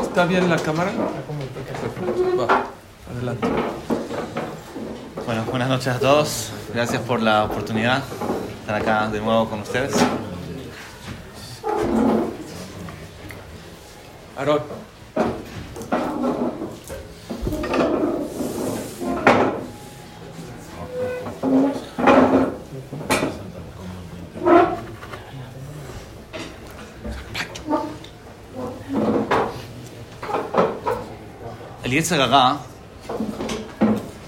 ¿Está bien la cámara? Va, adelante. Bueno, buenas noches a todos. Gracias por la oportunidad de estar acá de nuevo con ustedes. Aarón. El Yetzer Hara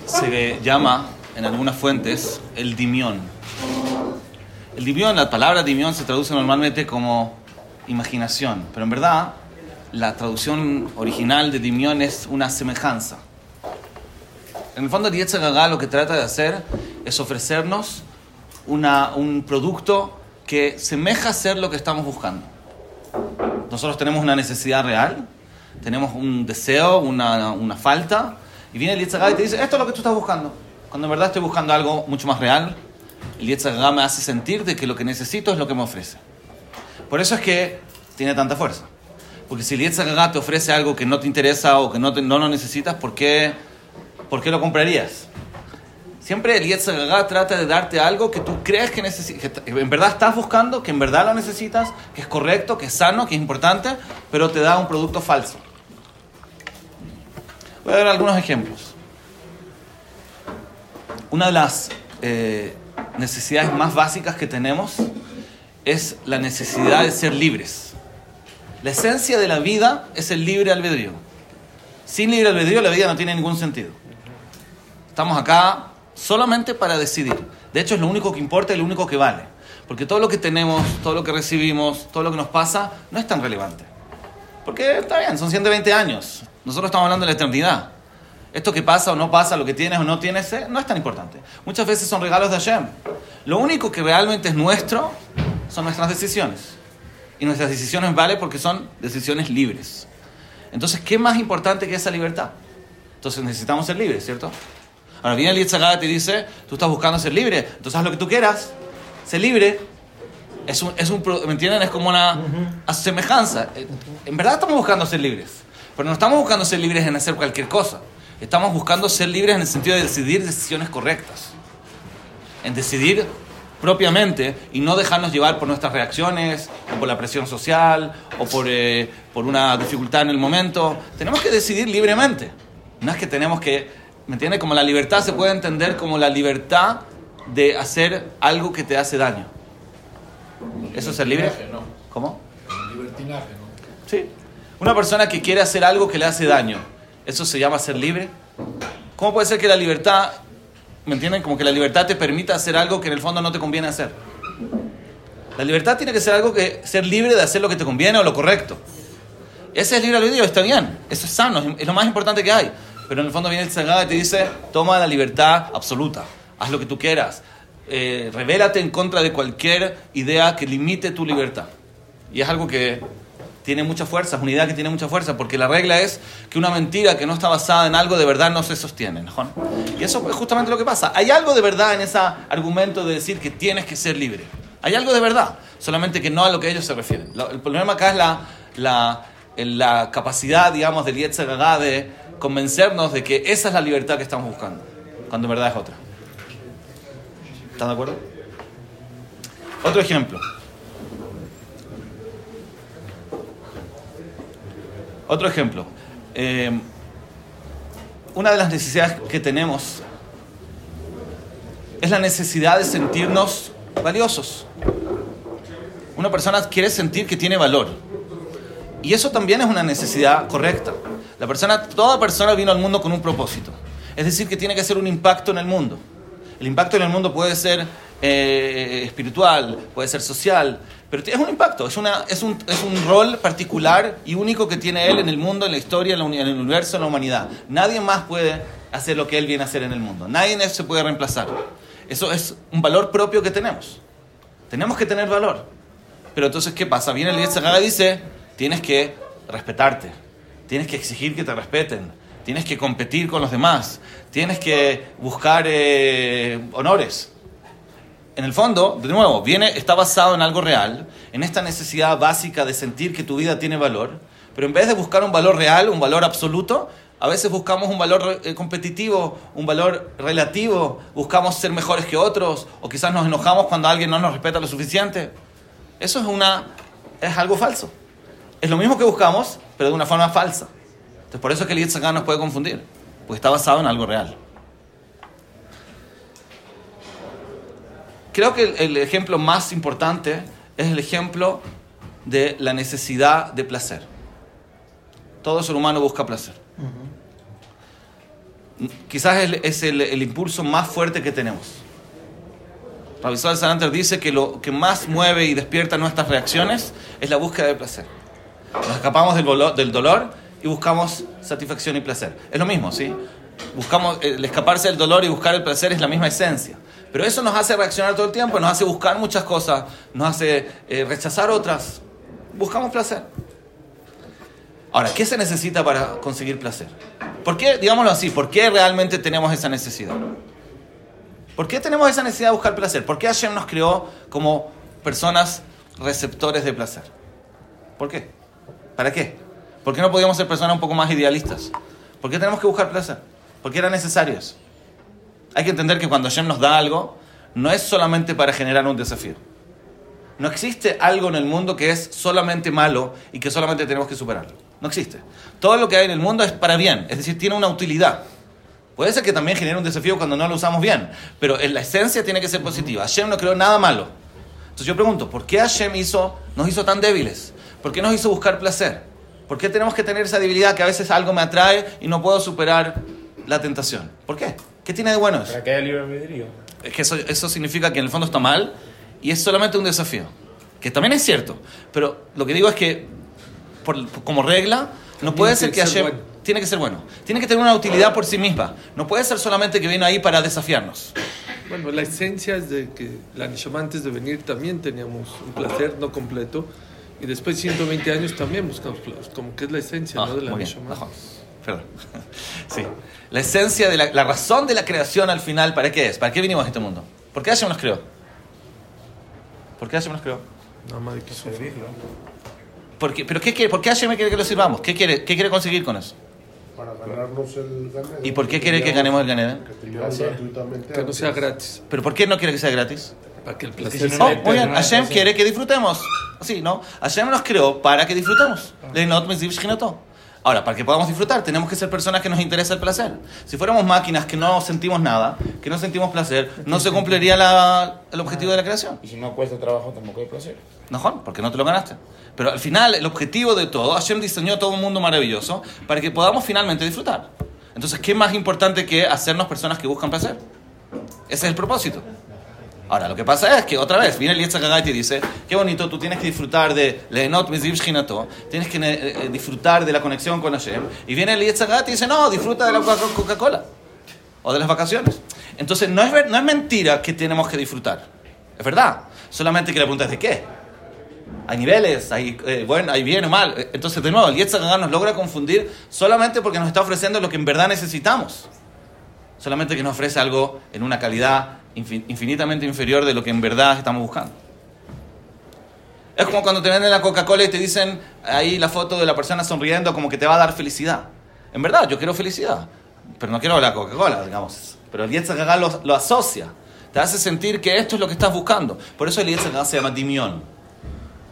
se llama en algunas fuentes el dimión. El dimión, la palabra dimión se traduce normalmente como imaginación, pero en verdad la traducción original de dimión es una semejanza. En el fondo el Yetzer Hara lo que trata de hacer es ofrecernos una, un producto que semeja ser lo que estamos buscando. Nosotros tenemos una necesidad real, tenemos un deseo, una, una falta, y viene el Yetzer Hara y te dice, esto es lo que tú estás buscando. Cuando en verdad estoy buscando algo mucho más real, el Yetzer Hara me hace sentir de que lo que necesito es lo que me ofrece. Por eso es que tiene tanta fuerza. Porque si el Yetzer Hara te ofrece algo que no te interesa o que no, te- no lo necesitas, ¿por qué, ¿por qué lo comprarías? Siempre el Yetzer Hara trata de darte algo que tú crees que necesitas, en verdad estás buscando, que en verdad lo necesitas, que es correcto, que es sano, que es importante, pero te da un producto falso. Voy a dar algunos ejemplos. Una de las eh, necesidades más básicas que tenemos es la necesidad de ser libres. La esencia de la vida es el libre albedrío. Sin libre albedrío la vida no tiene ningún sentido. Estamos acá solamente para decidir. De hecho es lo único que importa y lo único que vale. Porque todo lo que tenemos, todo lo que recibimos, todo lo que nos pasa, no es tan relevante. Porque está bien, son 120 años. Nosotros estamos hablando de la eternidad. Esto que pasa o no pasa, lo que tienes o no tienes, eh, no es tan importante. Muchas veces son regalos de Hashem. Lo único que realmente es nuestro son nuestras decisiones. Y nuestras decisiones valen porque son decisiones libres. Entonces, ¿qué más importante que esa libertad? Entonces necesitamos ser libres, ¿cierto? Ahora viene el Yitzhak y te dice, tú estás buscando ser libre, entonces haz lo que tú quieras, sé libre. Es un, es un, ¿Me entienden? Es como una semejanza. Eh, En verdad estamos buscando ser libres, pero no estamos buscando ser libres en hacer cualquier cosa. Estamos buscando ser libres en el sentido de decidir decisiones correctas. En decidir propiamente y no dejarnos llevar por nuestras reacciones, o por la presión social, o por, eh, por una dificultad en el momento. Tenemos que decidir libremente. No es que tenemos que, ¿me entiendes? Como la libertad se puede entender como la libertad de hacer algo que te hace daño. ¿Eso es ser libre? No. ¿Cómo? Libertinaje, ¿no? Sí. Una persona que quiere hacer algo que le hace daño, ¿eso se llama ser libre? ¿Cómo puede ser que la libertad, ¿me entienden? Como que la libertad te permita hacer algo que en el fondo no te conviene hacer. La libertad tiene que ser algo que ser libre de hacer lo que te conviene o lo correcto. Ese es libre albedrío, está bien, eso es sano, es lo más importante que hay. Pero en el fondo viene el Sagrado y te dice, toma la libertad absoluta, haz lo que tú quieras, eh, revélate en contra de cualquier idea que limite tu libertad. Y es algo que tiene mucha fuerza, es una idea que tiene mucha fuerza, porque la regla es que una mentira que no está basada en algo de verdad no se sostiene. ¿no? Y eso es justamente lo que pasa. Hay algo de verdad en ese argumento de decir que tienes que ser libre. Hay algo de verdad, solamente que no a lo que ellos se refieren. El problema acá es la, la, la capacidad, digamos, del Yetzer de convencernos de que esa es la libertad que estamos buscando, cuando en verdad es otra. ¿Están de acuerdo? Otro ejemplo. Otro ejemplo. Eh, una de las necesidades que tenemos es la necesidad de sentirnos valiosos. Una persona quiere sentir que tiene valor. Y eso también es una necesidad correcta. La persona, toda persona vino al mundo con un propósito. Es decir, que tiene que hacer un impacto en el mundo. El impacto en el mundo puede ser eh, espiritual, puede ser social, pero es un impacto, es, una, es, un, es un rol particular y único que tiene él en el mundo, en la historia, en, el universo, en la humanidad. Nadie más puede hacer lo que él viene a hacer en el mundo. Nadie en eso se puede reemplazar. Eso es un valor propio que tenemos. Tenemos que tener valor. Pero entonces, ¿qué pasa? Viene el Yetzirah y dice, tienes que respetarte, tienes que exigir que te respeten, tienes que competir con los demás, tienes que buscar eh, honores. En el fondo, de nuevo, viene, está basado en algo real en esta necesidad básica de sentir que tu vida tiene valor, pero en vez de buscar un valor real, un valor absoluto, a veces buscamos un valor eh, competitivo, un valor relativo, buscamos ser mejores que otros, o quizás nos enojamos cuando alguien no nos respeta lo suficiente. Eso es, una, es algo falso. Es lo mismo que buscamos, pero de una forma falsa. Entonces, por eso es que el Yitzhak nos puede confundir, porque está basado en algo real. Creo que el, el ejemplo más importante es el ejemplo de la necesidad de placer. Todo ser humano busca placer. Quizás es, es el, el impulso más fuerte que tenemos. Ravisol Salanter dice que lo que más mueve y despierta nuestras reacciones es la búsqueda de placer. Nos escapamos del, volo- del dolor y buscamos satisfacción y placer. Es lo mismo, ¿sí? Buscamos, eh, el escaparse del dolor y buscar el placer es la misma esencia. Pero eso nos hace reaccionar todo el tiempo, nos hace buscar muchas cosas, nos hace eh, rechazar otras. Buscamos placer. Ahora, ¿qué se necesita para conseguir placer? ¿Por qué, digámoslo así, por qué realmente tenemos esa necesidad? ¿Por qué tenemos esa necesidad de buscar placer? ¿Por qué Hashem nos creó como personas receptores de placer? ¿Por qué? ¿Para qué? ¿Por qué no podíamos ser personas un poco más idealistas? ¿Por qué tenemos que buscar placer? ¿Por qué era necesario eso? Hay que entender que cuando Hashem nos da algo, no es solamente para generar un desafío. No existe algo en el mundo que es solamente malo y que solamente tenemos que superarlo. No existe. Todo lo que hay en el mundo es para bien, es decir, tiene una utilidad. Puede ser que también genere un desafío cuando no lo usamos bien, pero en la esencia tiene que ser positiva. Hashem no creó nada malo. Entonces yo pregunto, ¿por qué Hashem hizo, nos hizo tan débiles? ¿Por qué nos hizo buscar placer? ¿Por qué tenemos que tener esa debilidad que a veces algo me atrae y no puedo superar la tentación? ¿Por qué? ¿Qué tiene de bueno eso? Para que haya libre albedrío. Es que eso, eso significa que en el fondo está mal y es solamente un desafío. Que también es cierto. Pero lo que digo es que, por- como regla, no puede ser Tiene que que ser Hashem... bueno. Tiene que ser bueno. Tiene que tener una utilidad por sí misma. No puede ser solamente que viene ahí para desafiarnos. Bueno, la esencia es de que la Nishama antes de venir también teníamos un placer no completo y después de 120 años también buscamos como que es la esencia Ah, ¿no? de la. Ajá. Perdón. Sí. La esencia de la, la razón de la creación al final, ¿para qué es? ¿Para qué vinimos a este mundo? ¿Por qué Hashem nos creó? ¿Por qué Hashem nos creó? Nada más de que. Servirlo. ¿Por qué, ¿Pero qué quiere? ¿Por qué Hashem quiere que lo sirvamos? ¿Qué quiere, qué quiere conseguir con eso? Para ganarnos el ganado. ¿Y por qué quiere que ganemos el Ganeden? Que no sea gratis, ¿Pero por qué no quiere que sea gratis? Para que el placer sea- Oh, hay muy bien. personas Hashem así. quiere que disfrutemos. Sí, ¿no? Hashem nos creó para que disfrutemos. Shchinato. Ahora, para que podamos disfrutar, tenemos que ser personas que nos interesa el placer. Si fuéramos máquinas que no sentimos nada, que no sentimos placer, no se cumpliría la- el objetivo de la creación. Y si no cuesta trabajo, tampoco hay placer. No, porque no te lo ganaste. Pero al final, el objetivo de todo, Hashem diseñó todo un mundo maravilloso para que podamos finalmente disfrutar. Entonces, ¿qué más importante que hacernos personas que buscan placer? Ese es el propósito. Ahora, lo que pasa es que otra vez viene el Hagai y te dice, qué bonito, tú tienes que disfrutar de Lehenot Mizib Shchinato, tienes que eh, eh, disfrutar de la conexión con Hashem. Y viene el Hagai y dice, no, disfruta de la Coca- Coca-Cola o de las vacaciones. Entonces, no es, no es mentira que tenemos que disfrutar. Es verdad. Solamente que la pregunta es de qué. Hay niveles, hay, eh, bueno, hay bien o mal. Entonces, de nuevo, el Hagai nos logra confundir solamente porque nos está ofreciendo lo que en verdad necesitamos. Solamente que nos ofrece algo en una calidad infinitamente inferior de lo que en verdad estamos buscando. Es como cuando te venden la Coca-Cola y te dicen ahí la foto de la persona sonriendo como que te va a dar felicidad. En verdad, yo quiero felicidad, pero no quiero la Coca-Cola, digamos. Pero el Hagai lo, lo asocia. Te hace sentir que esto es lo que estás buscando. Por eso el Hagai se llama dimión.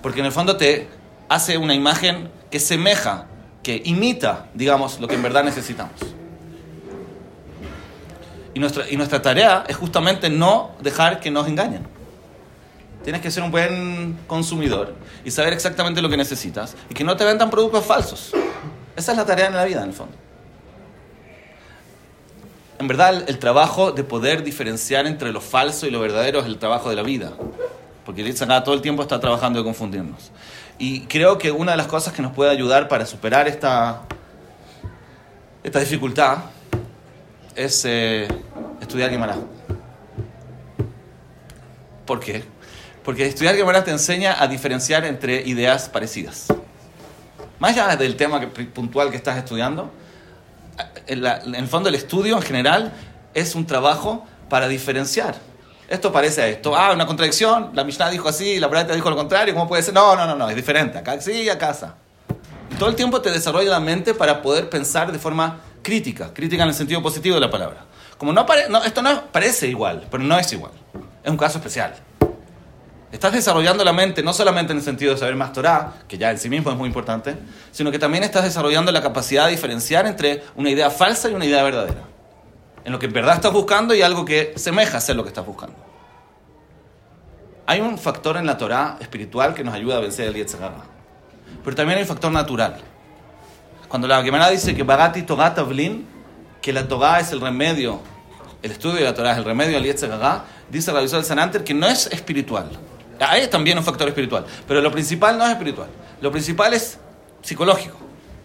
Porque en el fondo te hace una imagen que semeja, que imita, digamos, lo que en verdad necesitamos. Y nuestra, y nuestra tarea es justamente no dejar que nos engañen. Tienes que ser un buen consumidor y saber exactamente lo que necesitas y que no te vendan productos falsos. Esa es la tarea en la vida, en el fondo. En verdad, el, trabajo de poder diferenciar entre lo falso y lo verdadero es el trabajo de la vida. Porque Yitzhak todo el tiempo está trabajando de confundirnos. Y creo que una de las cosas que nos puede ayudar para superar esta, esta dificultad es eh, estudiar Gemara. ¿Por qué? Porque estudiar Gemara te enseña a diferenciar entre ideas parecidas. Más allá del tema puntual que estás estudiando, en, la- en el fondo el estudio en general es un trabajo para diferenciar Esto parece a esto. Ah, una contradicción. La Mishnah dijo así, la Braita dijo lo contrario. ¿Cómo puede ser? No, no, no, no. Es diferente. Acá sí, acá todo el tiempo te desarrolla la mente para poder pensar de forma crítica. Crítica en el sentido positivo de la palabra. Como no, pare- no esto no parece igual, pero no es igual. Es un caso especial. Estás desarrollando la mente no solamente en el sentido de saber más Torah, que ya en sí mismo es muy importante, sino que también estás desarrollando la capacidad de diferenciar entre una idea falsa y una idea verdadera. En lo que en verdad estás buscando y algo que semeja a ser lo que estás buscando. Hay un factor en la Torah espiritual que nos ayuda a vencer el Yetzer Hara. Pero también hay un factor natural. Cuando la Gemara dice que Bagati Torah Tavlin, que la Torah es el remedio, el estudio de la Torah es el remedio al Yetzer Hara, dice la del Sananter que no es espiritual. Hay también un factor espiritual, pero lo principal no es espiritual. Lo principal es psicológico,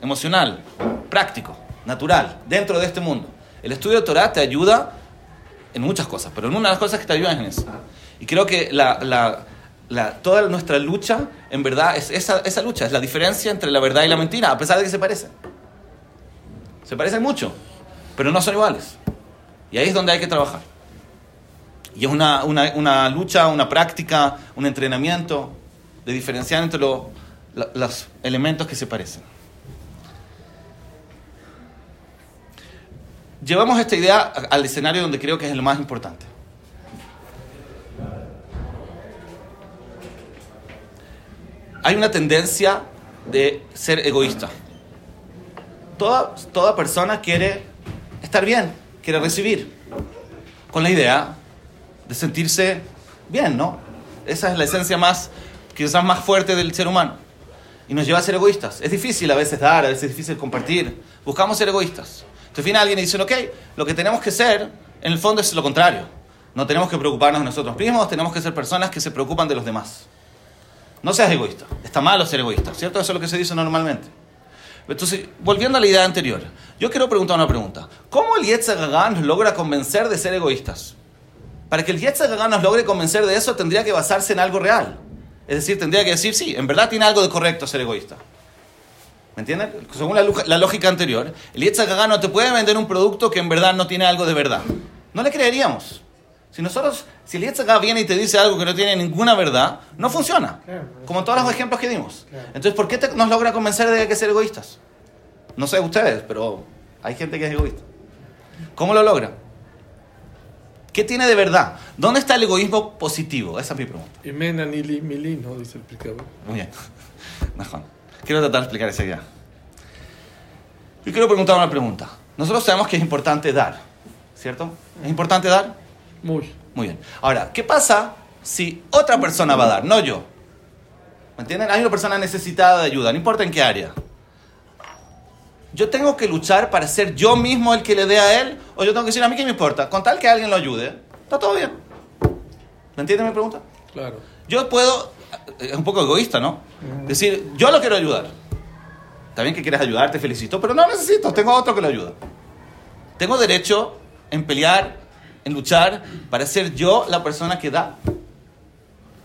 emocional, práctico, natural, dentro de este mundo. El estudio de Torah te ayuda en muchas cosas, pero en una de las cosas que te ayudan es en eso. Y creo que la, la- la- toda nuestra lucha, en verdad, es esa lucha, es la diferencia entre la verdad y la mentira, a pesar de que se parecen. Se parecen mucho, pero no son iguales. Y ahí es donde hay que trabajar. Y es una, una, lucha, una práctica, un entrenamiento de diferenciar entre los elementos que se parecen. Llevamos esta idea al escenario donde creo que es lo más importante. Hay una tendencia de ser egoísta. Toda, toda persona quiere estar bien, quiere recibir, con la idea de sentirse bien, ¿no? Esa es la esencia más, quizás más fuerte del ser humano. Y nos lleva a ser egoístas. Es difícil a veces dar, a veces es difícil compartir. Buscamos ser egoístas. Entonces viene alguien y dice, ok, lo que tenemos que ser, en el fondo es lo contrario. No tenemos que preocuparnos de nosotros mismos, tenemos que ser personas que se preocupan de los demás. No seas egoísta. Está malo ser egoísta, ¿cierto? Eso es lo que se dice normalmente. Entonces, volviendo a la idea anterior, yo quiero preguntar una pregunta. ¿Cómo el nos logra convencer de ser egoístas? Para que el Hara nos logre convencer de eso, tendría que basarse en algo real. Es decir, tendría que decir, sí, en verdad tiene algo de correcto ser egoísta. ¿Me entienden? Según la, lógica anterior, el Hara no te puede vender un producto que en verdad no tiene algo de verdad. No le creeríamos. Si nosotros, si el Yetzer Hara viene y te dice algo que no tiene ninguna verdad, no funciona. Claro. Como todos los ejemplos que dimos. Claro. Entonces, ¿por qué te- nos logra convencer de que hay que ser egoístas? No sé ustedes, pero hay gente que es egoísta. ¿Cómo lo logra? ¿Qué tiene de verdad? ¿Dónde está el egoísmo positivo? Esa es mi pregunta. Y mena nili mili, ¿no? Dice el picador. Muy bien. Najón. Quiero tratar de explicar esa idea. Yo quiero preguntar una pregunta. Nosotros sabemos que es importante dar, ¿cierto? ¿Es importante dar? Muy. Muy bien. Ahora, ¿qué pasa si otra persona va a dar, no yo? ¿Me entienden? Hay una persona necesitada de ayuda, no importa en qué área. Yo tengo que luchar para ser yo mismo el que le dé a él, o yo tengo que decir a mí qué me importa, con tal que alguien lo ayude, está todo bien. ¿Me entienden mi pregunta? Claro. Yo puedo, es un poco egoísta, ¿no? Decir, yo lo quiero ayudar. Bien que quieras ayudar, te felicito, pero no necesito, tengo a otro que lo ayuda. Tengo derecho en pelear, en luchar, para ser yo la persona que da.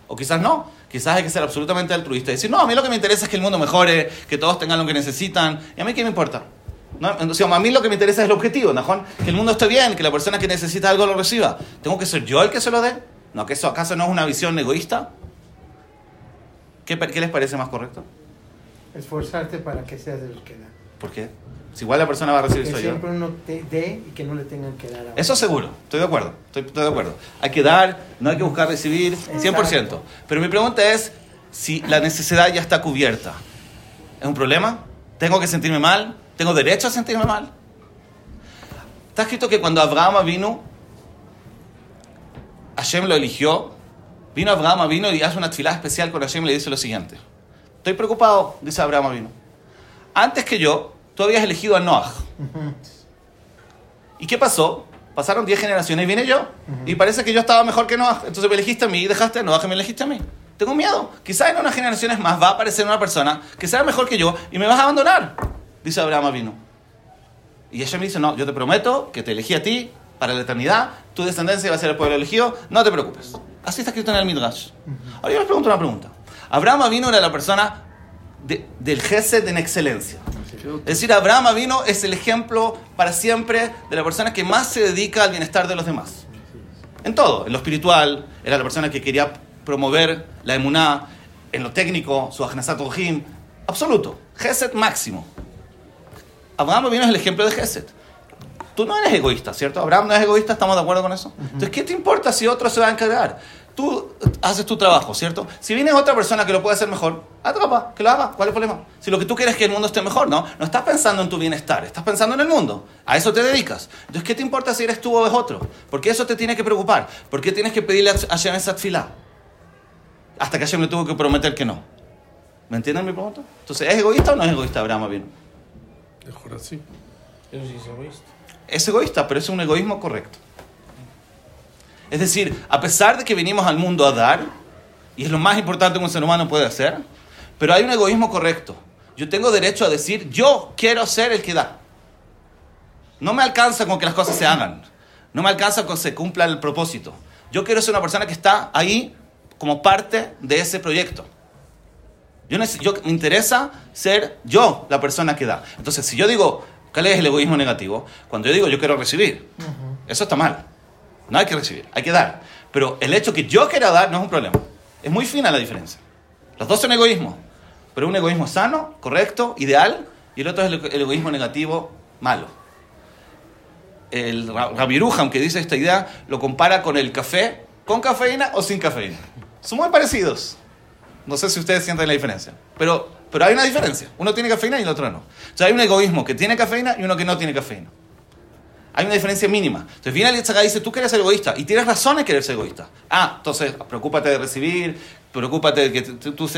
O quizás no, quizás hay que ser absolutamente altruista y decir, no, a mí lo que me interesa es que el mundo mejore, que todos tengan lo que necesitan, y a mí qué me importa. No, sea, a mí lo que me interesa es el objetivo, ¿no? que el mundo esté bien, que la persona que necesita algo lo reciba. ¿Tengo que ser yo el que se lo dé? ¿No, que eso acaso no es una visión egoísta? ¿Qué, qué les parece más correcto? Esforzarte para que seas los que dan. ¿Por qué? Si igual la persona va a recibir Que soy yo. siempre uno te dé y que no le tengan que dar a Eso seguro, estoy de acuerdo, estoy, estoy de acuerdo. Hay que dar, no hay que buscar recibir, 100%. Pero mi pregunta es si la necesidad ya está cubierta. ¿Es un problema? ¿Tengo que sentirme mal? ¿Tengo derecho a sentirme mal? Está escrito que cuando Abraham vino, Hashem lo eligió. Vino Abraham, vino y hace una tefilá especial con Hashem y le dice lo siguiente. Estoy preocupado, dice Abraham vino. Antes que yo, tú habías elegido a Noah. ¿Y qué pasó? Pasaron 10 generaciones y vine yo. Y parece que yo estaba mejor que Noah. Entonces me elegiste a mí y dejaste a Noah que me elegiste a mí. Tengo miedo. Quizás en unas generaciones más va a aparecer una persona que sea mejor que yo y me vas a abandonar. Dice Abraham vino. Y ella me dice, no, yo te prometo que te elegí a ti para la eternidad. Tu descendencia va a ser el pueblo elegido. No te preocupes. Así está escrito en el Midrash. Ahora yo les pregunto una pregunta. Abraham vino era la persona de- del Gesed en excelencia. Es decir, Abraham vino es el ejemplo para siempre de la persona que más se dedica al bienestar de los demás. En todo, en lo espiritual, era la persona que quería promover la emuná, en lo técnico, su ajnasat ojim, absoluto, Geset máximo. Abraham vino es el ejemplo de Geset. Tú no eres egoísta, ¿cierto? Abraham no es egoísta, ¿estamos de acuerdo con eso? Entonces, ¿qué te importa si otro se va a encargar? Tú haces tu trabajo, ¿cierto? Si viene otra persona que lo puede hacer mejor, atrapa, que lo haga, ¿cuál es el problema? Si lo que tú quieres es que el mundo esté mejor, no, no estás pensando en tu bienestar, estás pensando en el mundo, a eso te dedicas. Entonces, ¿qué te importa si eres tú o es otro? Porque eso te tiene que preocupar, ¿por qué tienes que pedirle a Hashem esa tfilá? Hasta que Hashem le tuvo que prometer que no. ¿Me entienden mi pregunta? Entonces, ¿es egoísta o no es egoísta Abraham bien? Mejor así. Eso sí es egoísta. Es egoísta, pero es un egoísmo correcto. Es decir, a pesar de que venimos al mundo a dar, y es lo más importante que un ser humano puede hacer, pero hay un egoísmo correcto. Yo tengo derecho a decir, yo quiero ser el que da. No me alcanza con que las cosas se hagan. No me alcanza con que se cumpla el propósito. Yo quiero ser una persona que está ahí como parte de ese proyecto. Yo, yo- me interesa ser yo la persona que da. Entonces, si yo digo, ¿cuál es el egoísmo negativo? Cuando yo digo, yo quiero recibir, eso está mal. No hay que recibir, hay que dar. Pero el hecho que yo quiera dar no es un problema. Es muy fina la diferencia. Los dos son egoísmos. Pero un egoísmo sano, correcto, ideal, y el otro es el, egoísmo negativo, malo. El Ra- Rabbi Yeruham, que dice esta idea, lo compara con el café, con cafeína o sin cafeína. Son muy parecidos. No sé si ustedes sienten la diferencia. Pero, pero hay una diferencia. Uno tiene cafeína y el otro no. O sea, hay un egoísmo que tiene cafeína y uno que no tiene cafeína. Hay una diferencia mínima. Entonces viene el Yitzhak y dice, tú quieres ser egoísta. Y tienes razón en querer ser egoísta. Ah, entonces preocúpate de recibir, preocúpate de que tú,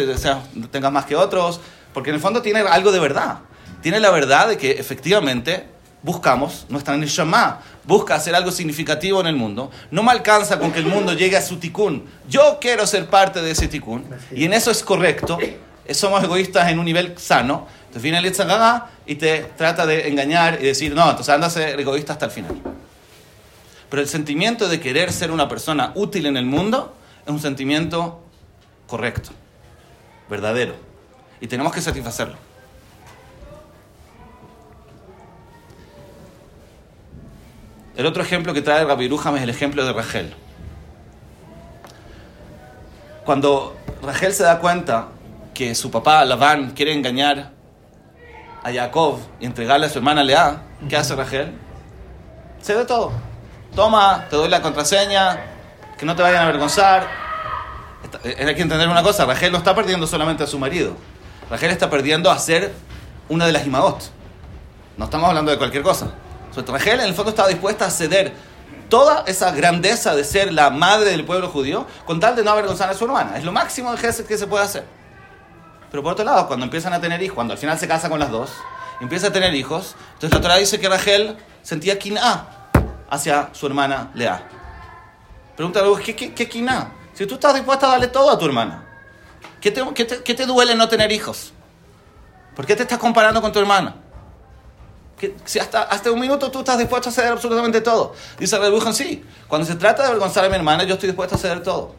tengas más que otros. Porque en el fondo tiene algo de verdad. Tiene la verdad de que efectivamente buscamos nuestra neshama. Busca hacer algo significativo en el mundo. No me alcanza con que el mundo llegue a su tikkun. Yo quiero ser parte de ese tikkun. Y en eso es correcto. Somos egoístas en un nivel sano. Entonces viene el Yitzhak y te trata de engañar y decir, no, entonces anda a ser egoísta hasta el final. Pero el sentimiento de querer ser una persona útil en el mundo es un sentimiento correcto, verdadero. Y tenemos que satisfacerlo. El otro ejemplo que trae Rabbi es el ejemplo de Rachel. Cuando Rachel se da cuenta que su papá Labán quiere engañar a Jacob y entregarle a su hermana Lea, ¿qué hace Rachel? Se de todo. Toma, te doy la contraseña, que no te vayan a avergonzar. Eh, Hay que entender una cosa, Rachel no está perdiendo solamente a su marido. Rachel está perdiendo a ser una de las Imagot. No estamos hablando de cualquier cosa. O sea, Rachel en el fondo estaba dispuesta a ceder toda esa grandeza de ser la madre del pueblo judío con tal de no avergonzar a su hermana. Es lo máximo de Gesed que se puede hacer. Pero por otro lado, cuando empiezan a tener hijos, cuando al final se casa con las dos, empieza a tener hijos, entonces la Torah dice que Rachel sentía quina hacia su hermana Lea. Pregúntale, ¿qué, qué, qué quina? Si tú estás dispuesta a darle todo a tu hermana, ¿qué te, qué te- qué te duele no tener hijos? ¿Por qué te estás comparando con tu hermana? Si hasta, hasta un minuto tú estás dispuesto a ceder absolutamente todo. Dice el Rebuján, sí. Cuando se trata de avergonzar a mi hermana, yo estoy dispuesto a ceder todo.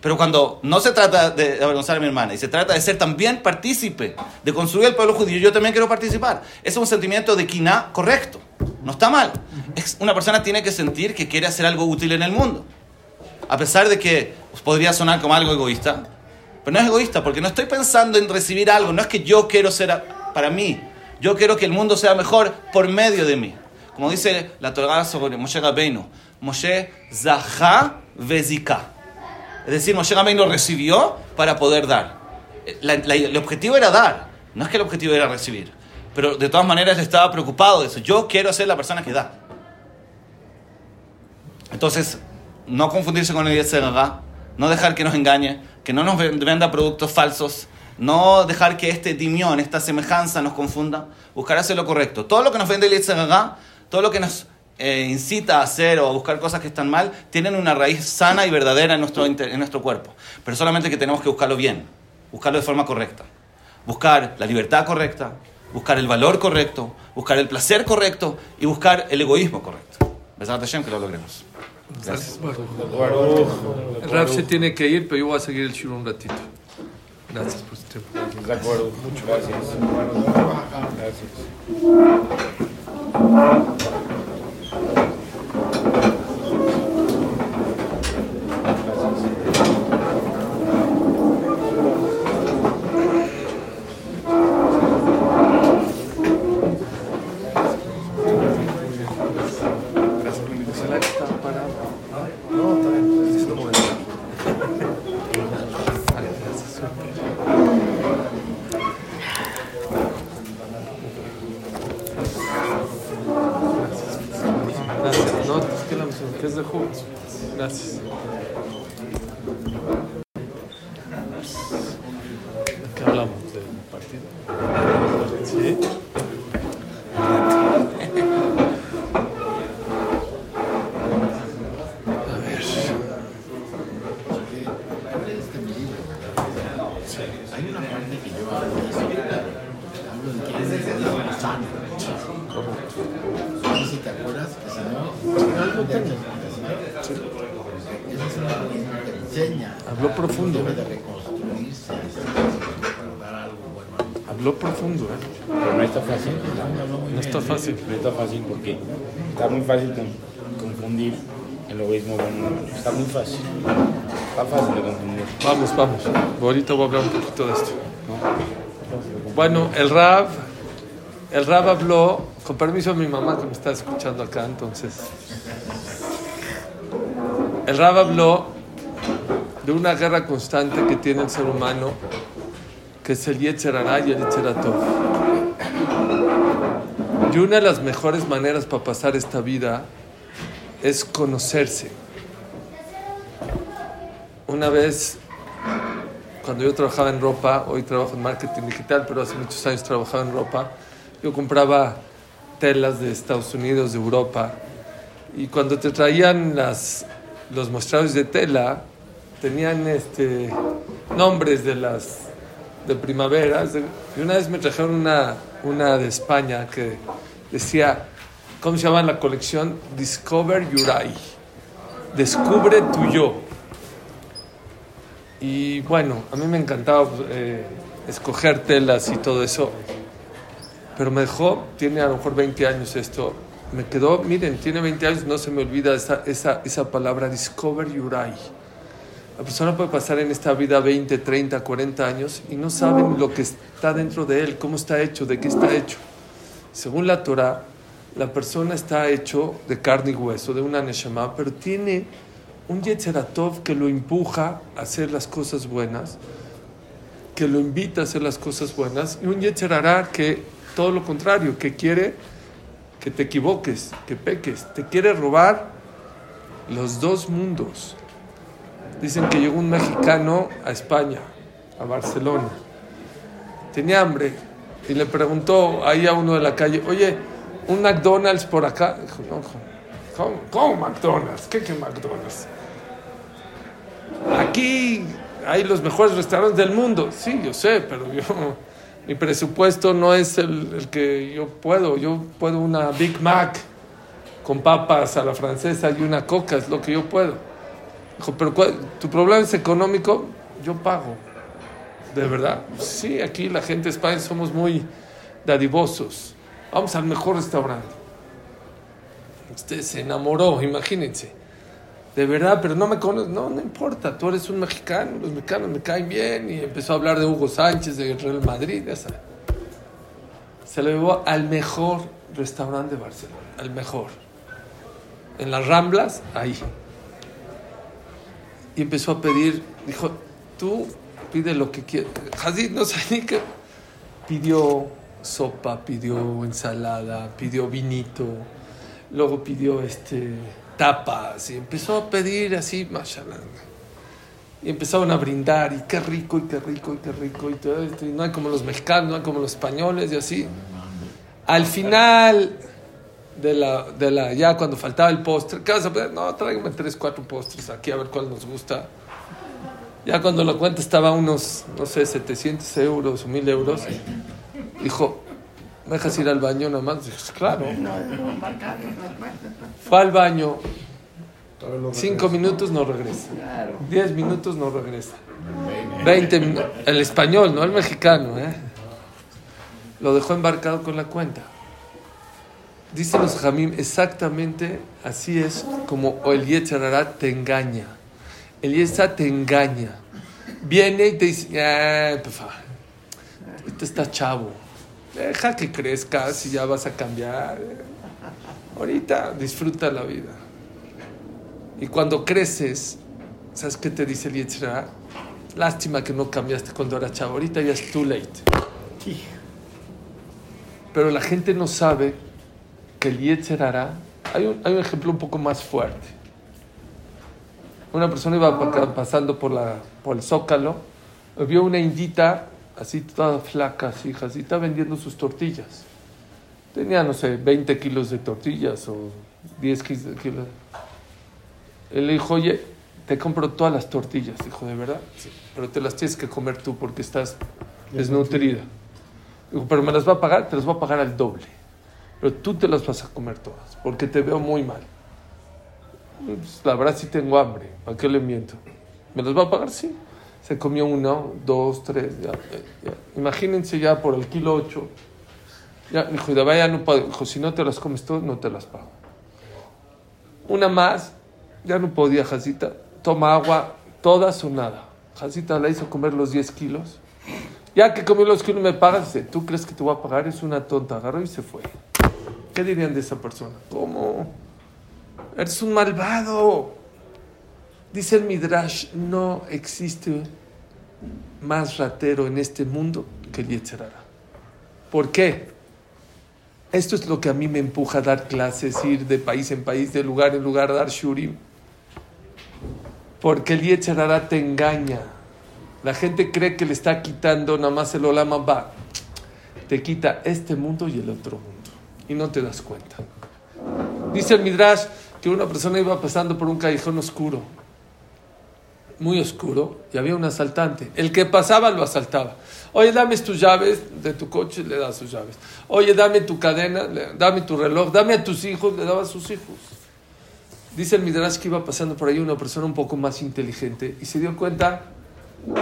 Pero cuando no se trata de avergonzar a mi hermana y se trata de ser también partícipe de construir el pueblo judío, yo también quiero participar. Es un sentimiento de quina correcto. No está mal. Es, una persona tiene que sentir que quiere hacer algo útil en el mundo. A pesar de que podría sonar como algo egoísta. Pero no es egoísta porque no estoy pensando en recibir algo. No es que yo quiero ser para mí. Yo quiero que el mundo sea mejor por medio de mí. Como dice la Torah sobre Moshe Rabbeinu. Moshe Zahá Vezika. Es decir, Moshe Rabbeinu recibió para poder dar. La- el objetivo era dar, no es que el objetivo era recibir. Pero de todas maneras estaba preocupado de eso. Yo quiero ser la persona que da. Entonces, no confundirse con el Yetzer Hara, no dejar que nos engañe, que no nos ven- venda productos falsos, no dejar que este timión, esta semejanza nos confunda, buscar hacer lo correcto. Todo lo que nos vende el Yetzer Hara, todo lo que nos eh, incita a hacer o a buscar cosas que están mal, tienen una raíz sana y verdadera en nuestro, en nuestro cuerpo. Pero solamente que tenemos que buscarlo bien, buscarlo de forma correcta. Buscar la libertad correcta, buscar el valor correcto, buscar el placer correcto y buscar el egoísmo correcto. Besat Hashem, que lo logremos. Gracias. El Raf se tiene que ir, pero yo voy a seguir el shiur un ratito. Gracias por su tiempo. De acuerdo. Muchas gracias. Gracias. Baruj. Gracias. ¿De qué hablamos? ¿Del partido? ¿Sí? A ver. Hay una parte que yo hablo de eso. Hablo de que es el Dios sano. No sé si te acuerdas que si no, algo tengo. Esa es una misma que enseña. Habló profundo, Debe ¿eh? de reconstruirse para dar algo bueno. Habló profundo, ¿eh? Pero no está fácil. No está fácil. No está fácil porque está muy fácil con- confundir el egoísmo con el humano. Está muy fácil. Está fácil de confundir. Vamos, vamos. Ahorita voy a hablar un poquito de esto. Bueno, el Rab, el Rab habló, con permiso de mi mamá que me está escuchando acá, entonces. El Rab habló de una guerra constante que tiene el ser humano, que es el Yetzer Hará y el Yetzer Hatov. Y una de las mejores maneras para pasar esta vida es conocerse. Una vez cuando yo trabajaba en ropa, hoy trabajo en marketing digital, pero hace muchos años trabajaba en ropa, yo compraba telas de Estados Unidos, de Europa, y cuando te traían las, los mostradores de tela, tenían este, nombres de las de primaveras, y una vez me trajeron una, una de España que decía, ¿cómo se llama la colección? Discover Your I. Descubre tu yo. Y bueno, a mí me encantaba eh, escoger telas y todo eso. Pero me dejó, tiene a lo mejor 20 años esto. Me quedó, miren, tiene 20 años, no se me olvida esa, esa, esa palabra, discover eye. La persona puede pasar en esta vida 20, 30, 40 años y no saben lo que está dentro de él, cómo está hecho, de qué está hecho. Según la Torah, la persona está hecho de carne y hueso, de una neshama, pero tiene un Yetzeratov que lo empuja a hacer las cosas buenas, que lo invita a hacer las cosas buenas, y un Yetzerará que todo lo contrario, que quiere que te equivoques, que peques, te quiere robar los dos mundos. Dicen que llegó un mexicano a España, a Barcelona, tenía hambre y le preguntó ahí a uno de la calle, oye, un McDonald's por acá. Dijo, no, ¿cómo, McDonald's? ¿Qué que McDonald's? Aquí hay los mejores restaurantes del mundo. Sí, yo sé, pero yo, mi presupuesto no es el que yo puedo. Yo puedo una Big Mac con papas a la francesa y una coca, es lo que yo puedo. Dijo, pero ¿cuál- tu problema es económico, yo pago. ¿De verdad? Sí, aquí la gente de España somos muy dadivosos. Vamos al mejor restaurante. Usted se enamoró, imagínense. De verdad, pero no me conoces. No, no importa, tú eres un mexicano, los mexicanos me caen bien. Y empezó a hablar de Hugo Sánchez, de Real Madrid, ya. Se lo llevó al mejor restaurante de Barcelona, al mejor. En las Ramblas, ahí. Y empezó a pedir, dijo, tú pide lo que quieras. Hazid no ni qué. Pidió sopa, pidió ensalada, pidió vinito, luego pidió este tapas y empezó a pedir así, mashallah. Y empezaron a brindar y qué rico y qué rico y qué rico y todo esto. Y no hay como los mexicanos, no hay como los españoles y así. Al final de la, de la ya cuando faltaba el postre, ¿qué vas a pedir? No, tráigame tres, cuatro postres aquí a ver cuál nos gusta. Ya cuando la cuenta estaba unos, no sé, 700 euros o 1000 euros, dijo, ¿me dejas ir al baño nomás? Dije, claro. Fue al baño, cinco minutos no regresa. Diez minutos no regresa. 20 minutos. El español, no el mexicano, ¿eh? Lo dejó embarcado con la cuenta. Dicen los Jamim, exactamente así es como el te engaña. El te engaña. Viene y te dice, "Ah, por favor, ahorita estás chavo. Deja que crezcas y ya vas a cambiar. Ahorita disfruta la vida. Y cuando creces, ¿sabes qué te dice el Yetzirah? Lástima que no cambiaste cuando eras chavo. Ahorita ya es too late. Pero la gente no sabe que el Yetzirah... Hay un, hay un ejemplo un poco más fuerte. Una persona iba pa- pasando por, la, por el zócalo, vio una indita así toda flaca, así, jacita, vendiendo sus tortillas. Tenía, no sé, 20 kilos de tortillas o 10 kilos. Él le dijo, oye, te compro todas las tortillas. Dijo, ¿de verdad? Sí. Pero te las tienes que comer tú porque estás desnutrida. Dijo, pero me las va a pagar, te las voy a pagar al doble. Pero tú te las vas a comer todas porque te veo muy mal. Pues, la verdad sí tengo hambre, ¿para qué le miento? ¿Me las va a pagar? Sí. Se comió uno, dos, tres, ya, ya, ya. Imagínense ya por el kilo ocho. Ya, dijo, y de vaya no. Dijo, si no te las comes todas, no te las pago. Una más, ya no podía, Jacita. Toma agua, todas o nada. Jacita la hizo comer los 10 kilos. Ya que comió los kilos me pagas, dice, ¿tú crees que te voy a pagar? Es una tonta. Agarró y se fue. ¿Qué dirían de esa persona? ¿Cómo? Eres un malvado. Dice el Midrash, no existe más ratero en este mundo que el Yetzerara. ¿Por qué? Esto es lo que a mí me empuja a dar clases, ir de país en país, de lugar en lugar, a dar shurim. Porque el Yetzerara te engaña. La gente cree que le está quitando nada más el Olama va. Te quita este mundo y el otro mundo. Y no te das cuenta. Dice el Midrash que una persona iba pasando por un callejón oscuro, muy oscuro, y había un asaltante. El que pasaba lo asaltaba. Oye, dame tus llaves de tu coche, le das sus llaves. Oye, dame tu cadena, dame tu reloj, dame a tus hijos, le daba a sus hijos. Dice el Midrash que iba pasando por ahí una persona un poco más inteligente y se dio cuenta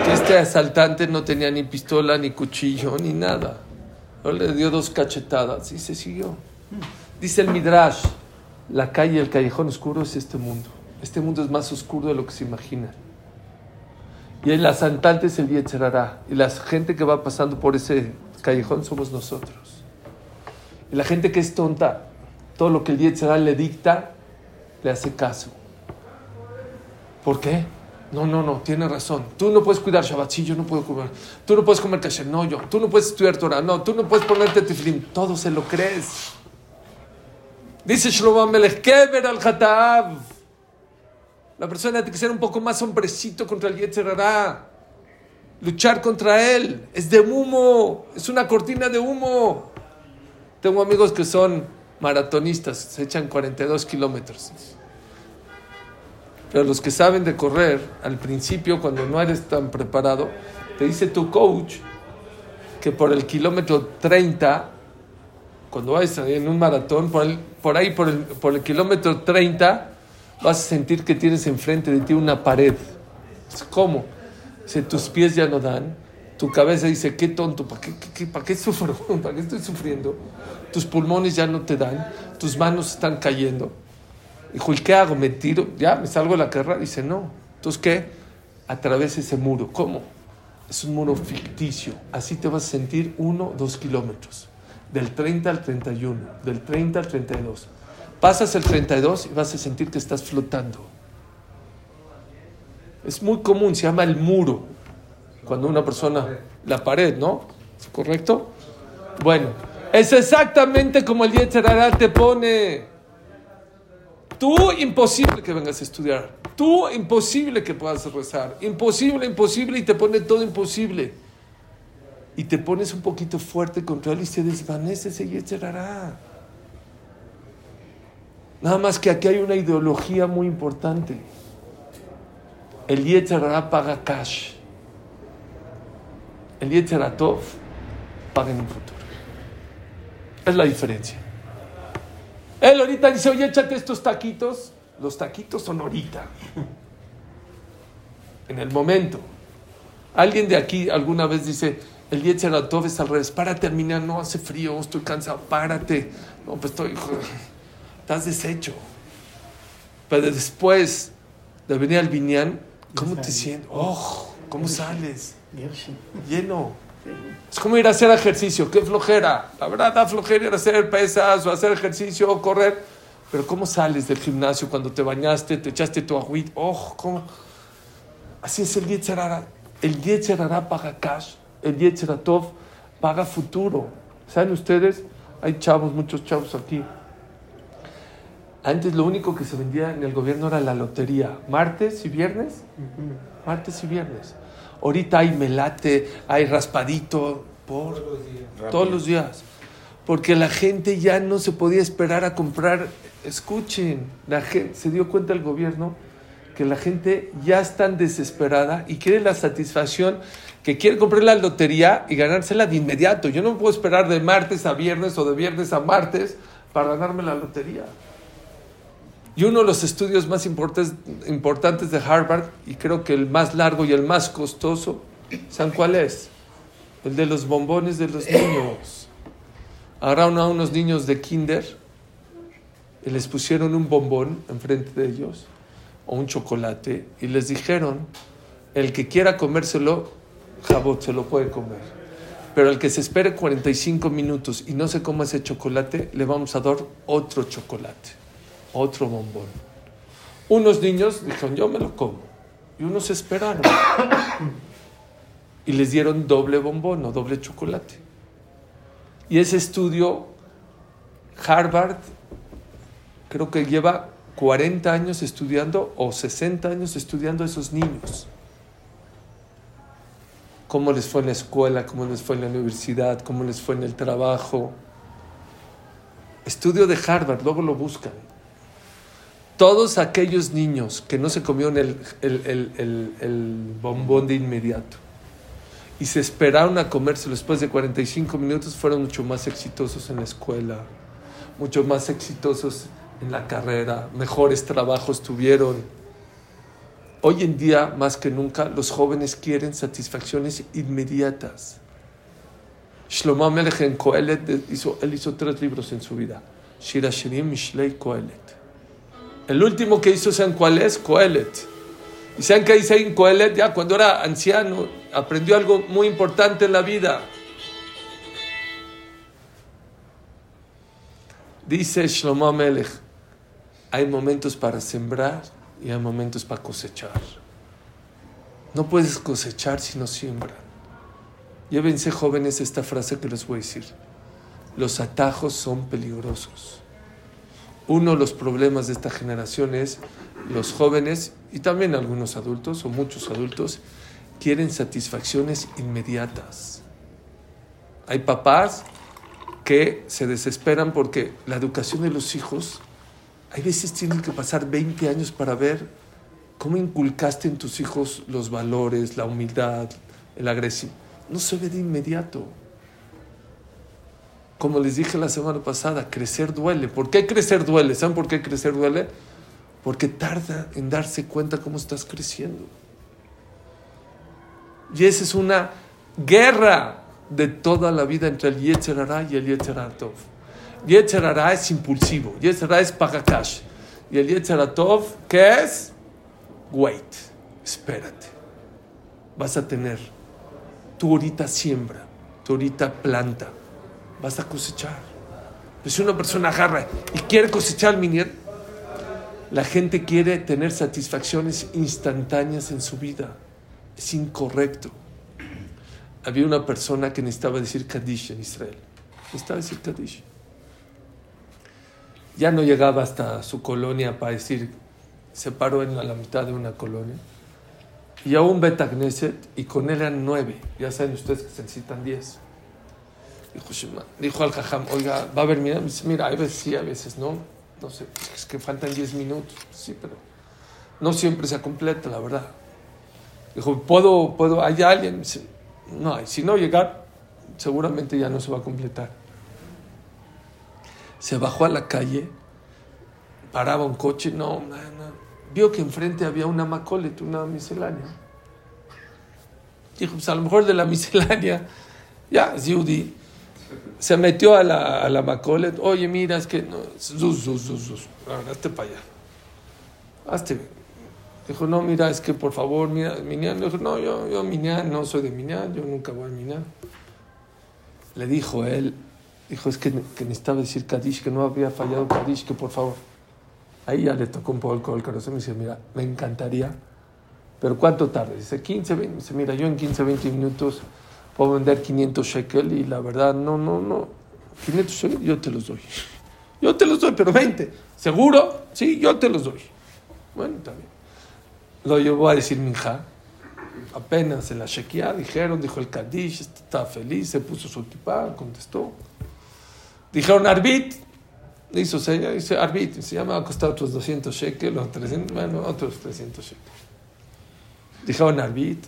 que este asaltante no tenía ni pistola, ni cuchillo, ni nada. Le dio dos cachetadas y se siguió. Dice el Midrash, la calle, el callejón oscuro es este mundo. Este mundo es más oscuro de lo que se imagina. Y el asaltante es el Yetzerará. Y la gente que va pasando por ese callejón somos nosotros. Y la gente que es tonta, todo lo que el Yetzerará le dicta, le hace caso. ¿Por qué? No, no, no, tiene razón. Tú no puedes cuidar Shabbat, sí, yo no puedo comer. Tú no puedes comer kasher, no, yo. Tú no puedes estudiar Torah, no. Tú no puedes ponerte tefilín. Todo se lo crees. Dice Shlomo Amelech, Keber al Hatav. La persona tiene que ser un poco más hombrecito contra el Yetzer Hará. Luchar contra él. Es de humo. Es una cortina de humo. Tengo amigos que son maratonistas. Se echan 42 kilómetros. Pero los que saben de correr, al principio, cuando no eres tan preparado, te dice tu coach que por el kilómetro 30, cuando vayas en un maratón, por, ahí, por el, por el kilómetro 30, vas a sentir que tienes enfrente de ti una pared. ¿Cómo? Si tus pies ya no dan, tu cabeza dice, qué tonto, ¿para qué, qué- qué- para qué sufro? ¿Para qué estoy sufriendo? Tus pulmones ya no te dan, tus manos están cayendo. Dijo, ¿y qué hago? ¿Me tiro? ¿Ya? ¿Me salgo de la carrera? Dice, no. Entonces, ¿qué? Atravesa ese muro. ¿Cómo? Es un muro ficticio. Así te vas a sentir uno, dos kilómetros. Del 30 al 31. Del 30 al 32. Pasas el 32 y vas a sentir que estás flotando. Es muy común, se llama el muro. Cuando una persona, la pared, ¿no? ¿Es correcto? Bueno, es exactamente como el Yetzerará te pone. Tú imposible que vengas a estudiar. Tú imposible que puedas rezar. Imposible, imposible y te pone todo imposible. Y te pones un poquito fuerte contra él y se desvanece ese Yetzerará. Nada más que aquí hay una ideología muy importante. El Yetzerará paga cash. El Yetzeratov paga en un futuro. Es la diferencia. Él ahorita dice, oye, échate estos taquitos. Los taquitos son ahorita. En el momento. Alguien de aquí alguna vez dice, el Yetzeratov es al revés. Para terminar, no hace frío, estoy cansado, párate. No, pues estoy... Estás deshecho. Pero después de venir al Viñán, ¿cómo te sientes? ¡Oh! ¿Cómo sales? Lleno. Es como ir a hacer ejercicio, qué flojera. La verdad da flojera ir a hacer pesas o hacer ejercicio o correr. Pero ¿cómo sales del gimnasio cuando te bañaste, te echaste tu agüita? ¡Oh! ¿cómo? Así es el Yetzerara. El Yetzerara paga cash. El Yetzeratov paga futuro. ¿Saben ustedes? Hay chavos, muchos chavos aquí. Antes lo único que se vendía en el gobierno era la lotería. Martes y viernes. Martes y viernes. Ahorita hay melate, hay raspadito por Rápido. todos los días. Porque la gente ya no se podía esperar a comprar. Escuchen, la gente, se dio cuenta el gobierno que la gente ya está desesperada y quiere la satisfacción que quiere comprar la lotería y ganársela de inmediato. Yo no me puedo esperar de martes a viernes o de viernes a martes para ganarme la lotería. Y uno de los estudios más importantes, de Harvard, y creo que el más largo y el más costoso, ¿saben cuál es? El de los bombones de los niños. Agarraron a unos niños de kinder y les pusieron un bombón enfrente de ellos, o un chocolate, y les dijeron, el que quiera comérselo, jabot, se lo puede comer. Pero el que se espere 45 minutos y no se coma ese chocolate, le vamos a dar otro chocolate, otro bombón. Unos niños dijeron, yo me lo como. Y unos esperaron. Y les dieron doble bombón o doble chocolate. Y ese estudio, Harvard, creo que lleva 40 años estudiando o 60 años estudiando a esos niños. Cómo les fue en la escuela, cómo les fue en la universidad, cómo les fue en el trabajo. Estudio de Harvard, luego lo buscan. Todos aquellos niños que no se comieron el, el- el- el- bombón de inmediato y se esperaron a comérselo después de 45 minutos fueron mucho más exitosos en la escuela, mucho más exitosos en la carrera, mejores trabajos tuvieron. Hoy en día, más que nunca, los jóvenes quieren satisfacciones inmediatas. Shlomo Amelech en Kohelet hizo, hizo tres libros en su vida. Shira Shirim, Mishlei, Kohelet. El último que hizo, ¿saben cuál es? Kohelet. ¿Y ahí en Kohelet? Ya cuando era anciano, aprendió algo muy importante en la vida. Dice Shlomo Amelech, hay momentos para sembrar y hay momentos para cosechar. No puedes cosechar si no siembran. Llévense jóvenes esta frase que les voy a decir. Los atajos son peligrosos. Uno de los problemas de esta generación es los jóvenes y también algunos adultos o muchos adultos quieren satisfacciones inmediatas. Hay papás que se desesperan porque la educación de los hijos, hay veces tienen que pasar 20 años para ver cómo inculcaste en tus hijos los valores, la humildad, el agresivo. No se ve de inmediato. Como les dije la semana pasada, crecer duele. ¿Por qué crecer duele? ¿Saben por qué crecer duele? Porque tarda en darse cuenta cómo estás creciendo. Y esa es una guerra de toda la vida entre el Yetzer Hara y el Yetzer Tov. Yetzer Hara es impulsivo, Yetzer Hara es pagacash. Y el Yetzer Tov, ¿qué es? Wait, espérate. Vas a tener, tú ahorita siembra, tú ahorita planta, vas a cosechar. Pero si una persona agarra y quiere cosechar minier, la gente quiere tener satisfacciones instantáneas en su vida. Es incorrecto. Había una persona que necesitaba decir Kaddish en Israel. Necesitaba decir Kaddish. Ya no llegaba hasta su colonia para decir, se paró en la, la mitad de una colonia. Y a un Betagneset, y con él eran nueve. Ya saben ustedes que se necesitan diez. Dijo, dijo al Jajam, oiga, va a haber, mira, dice, mira, a veces sí, a veces no. No sé, es que faltan diez minutos. Sí, pero no siempre se completa, la verdad. Dijo, ¿puedo, puedo, hay alguien? Dice, no hay. Si no llegar, seguramente ya no se va a completar. Se bajó a la calle, paraba un coche, no, no, no. Vio que enfrente había una macolet, una miscelánea. Dijo, pues a lo mejor de la miscelánea, ya, es Yudi. Se metió a la, a la macolet, oye, mira, es que no, zus, zus. Ahora, hazte para allá. Hazte. Dijo, no, mira, es que por favor, mira, Minyan. Dijo, no, yo, yo Minyan, no soy de Minyan, yo nunca voy a Minyan. Le dijo él, dijo, es que, que necesitaba decir Kadish, que no había fallado Kadish, que por favor. Ahí ya le tocó un poco el corazón me dice, mira, me encantaría, pero ¿cuánto tarde? Dice, 15, 20. Dice, mira, yo en 15, 20 minutos puedo vender 500 shekel y la verdad, no, no, no. 500 shekel yo te los doy. Yo te los doy, pero 20. ¿Seguro? Sí, yo te los doy. Bueno, está bien. Lo llevó a decir Minja. Apenas en la Shekia dijeron, dijo el Kadish, estaba feliz, se puso su equipa, contestó. Dijeron Arbit, hizo seña, dice Arbit, se llama, va a costar otros 200 shekels, o 300, bueno, otros 300 shekels. Dijeron Arbit,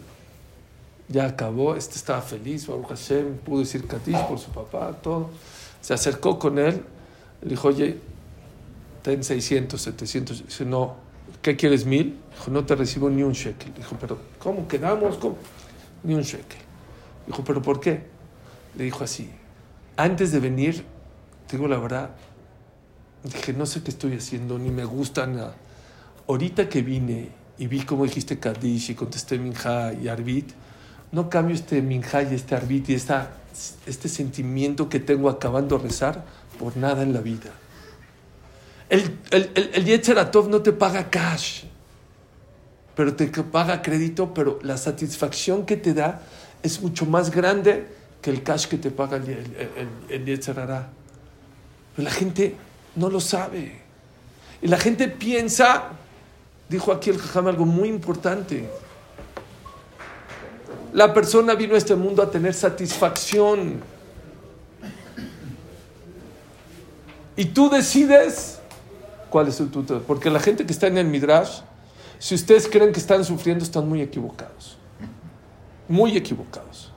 ya acabó, este estaba feliz, Baruch Hashem, pudo decir Kadish por su papá, todo. Se acercó con él, le dijo, oye, ten 600, 700. Dice, no, ¿qué quieres? ¿Mil? Dijo, no te recibo ni un shekel. Dijo, pero ¿cómo quedamos? ¿Cómo? Ni un shekel. Dijo, ¿pero por qué? Le dijo así, antes de venir, te digo la verdad, dije, no sé qué estoy haciendo, ni me gusta nada. Ahorita que vine y vi cómo dijiste Kadish y contesté Minja y Arbit, no cambio este Minja y este Arbit y esta, este sentimiento que tengo acabando de rezar por nada en la vida. El, el, el, el no te paga cash, pero te paga crédito, pero la satisfacción que te da es mucho más grande que el cash que te paga el, el, el. Pero la gente no lo sabe. Y la gente piensa, dijo aquí el Jajam algo muy importante. La persona vino a este mundo a tener satisfacción. Y tú decides cuál es el tutor. Porque la gente que está en el Midrash, si ustedes creen que están sufriendo, están muy equivocados. Muy equivocados.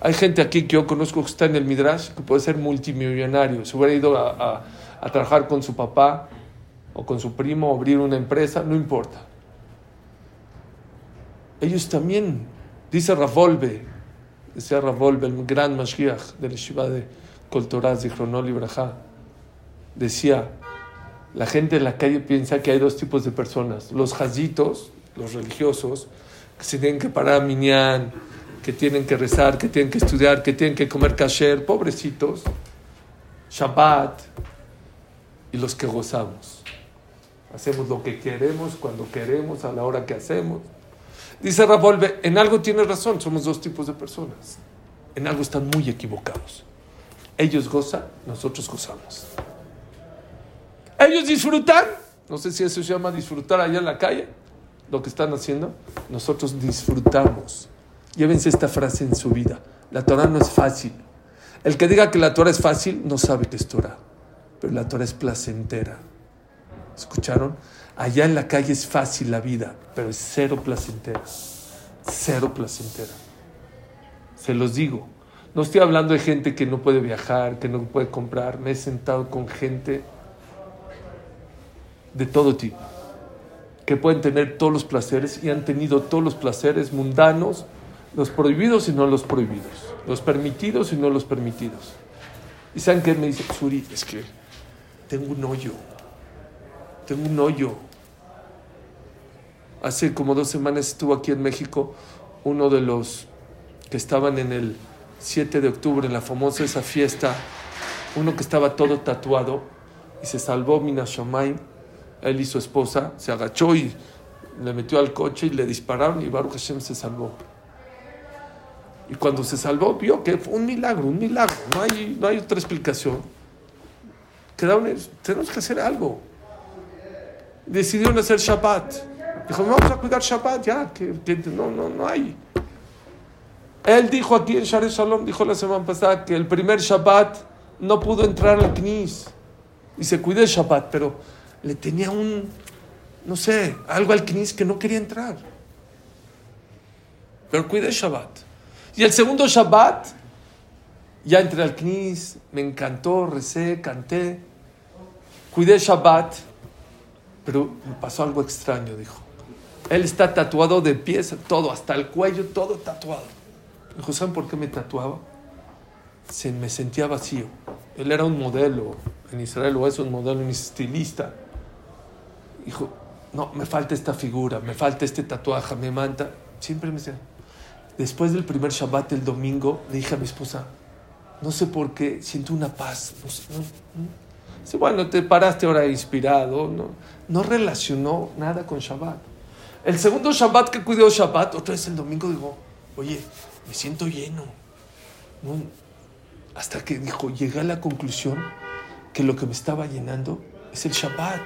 Hay gente aquí que yo conozco que está en el Midrash, que puede ser multimillonario. Se hubiera ido a, a, trabajar con su papá o con su primo, abrir una empresa, no importa. Ellos también, dice Ravolve, decía Ravolve, el gran Mashiach del Yeshiva de Coltoraz, de Chronol Ibrahá, decía, la gente en la calle piensa que hay dos tipos de personas, los jazitos, los religiosos, que se tienen que parar a minyan, que tienen que rezar, que tienen que estudiar, que tienen que comer kasher, pobrecitos, Shabbat, y los que gozamos. Hacemos lo que queremos, cuando queremos, a la hora que hacemos. Dice Ravolve, en algo tiene razón, somos dos tipos de personas. En algo están muy equivocados. Ellos gozan, nosotros gozamos. Ellos disfrutan, no sé si eso se llama disfrutar allá en la calle, lo que están haciendo. Nosotros disfrutamos. Llévense esta frase en su vida. La Torah no es fácil. El que diga que la Torah es fácil no sabe que es Torah, pero la Torah es placentera. ¿Escucharon? Allá en la calle es fácil la vida, pero es cero placentera. Cero placentera. Se los digo. No estoy hablando de gente que no puede viajar, que no puede comprar. Me he sentado con gente de todo tipo, que pueden tener todos los placeres y han tenido todos los placeres mundanos, los prohibidos y no los prohibidos, los permitidos y no los permitidos. ¿Y saben qué me dice Suri? Es que tengo un hoyo, tengo un hoyo. Hace como dos semanas estuvo aquí en México uno de los que estaban en el 7 de octubre, en la famosa esa fiesta, uno que estaba todo tatuado y se salvó Minashomaim él y su esposa, se agachó y le metió al coche y le dispararon y Baruch Hashem se salvó. Y cuando se salvó, vio que fue un milagro, un milagro. No hay, no hay otra explicación. Quedaron, tenemos que hacer algo. Decidieron hacer Shabbat. Dijo, vamos a cuidar Shabbat ya, que, no, no, no hay. Él dijo aquí en Share Shalom, dijo la semana pasada, que el primer Shabbat no pudo entrar al Knis. Y se cuidó el Shabbat, pero le tenía un, no sé, algo al Knis que no quería entrar. Pero cuidé Shabbat. Y el segundo Shabbat, ya entré al Knis, me encantó, recé, canté, cuidé Shabbat, pero me pasó algo extraño, dijo. Él está tatuado de pies, todo, hasta el cuello, todo tatuado. Dijo, ¿saben por qué me tatuaba? Se, me sentía vacío. Él era un modelo en Israel, o es un modelo, un estilista dijo, no, me falta esta figura, me falta este tatuaje, me manta. Siempre me decía. Después del primer Shabbat, el domingo, le dije a mi esposa, no sé por qué, siento una paz. No sé, no, bueno, te paraste ahora inspirado. No, no relacionó nada con Shabbat. El segundo Shabbat que cuidó Shabbat, otra vez el domingo, digo, oye, me siento lleno. No, hasta que dijo, llegué a la conclusión que lo que me estaba llenando es el Shabbat.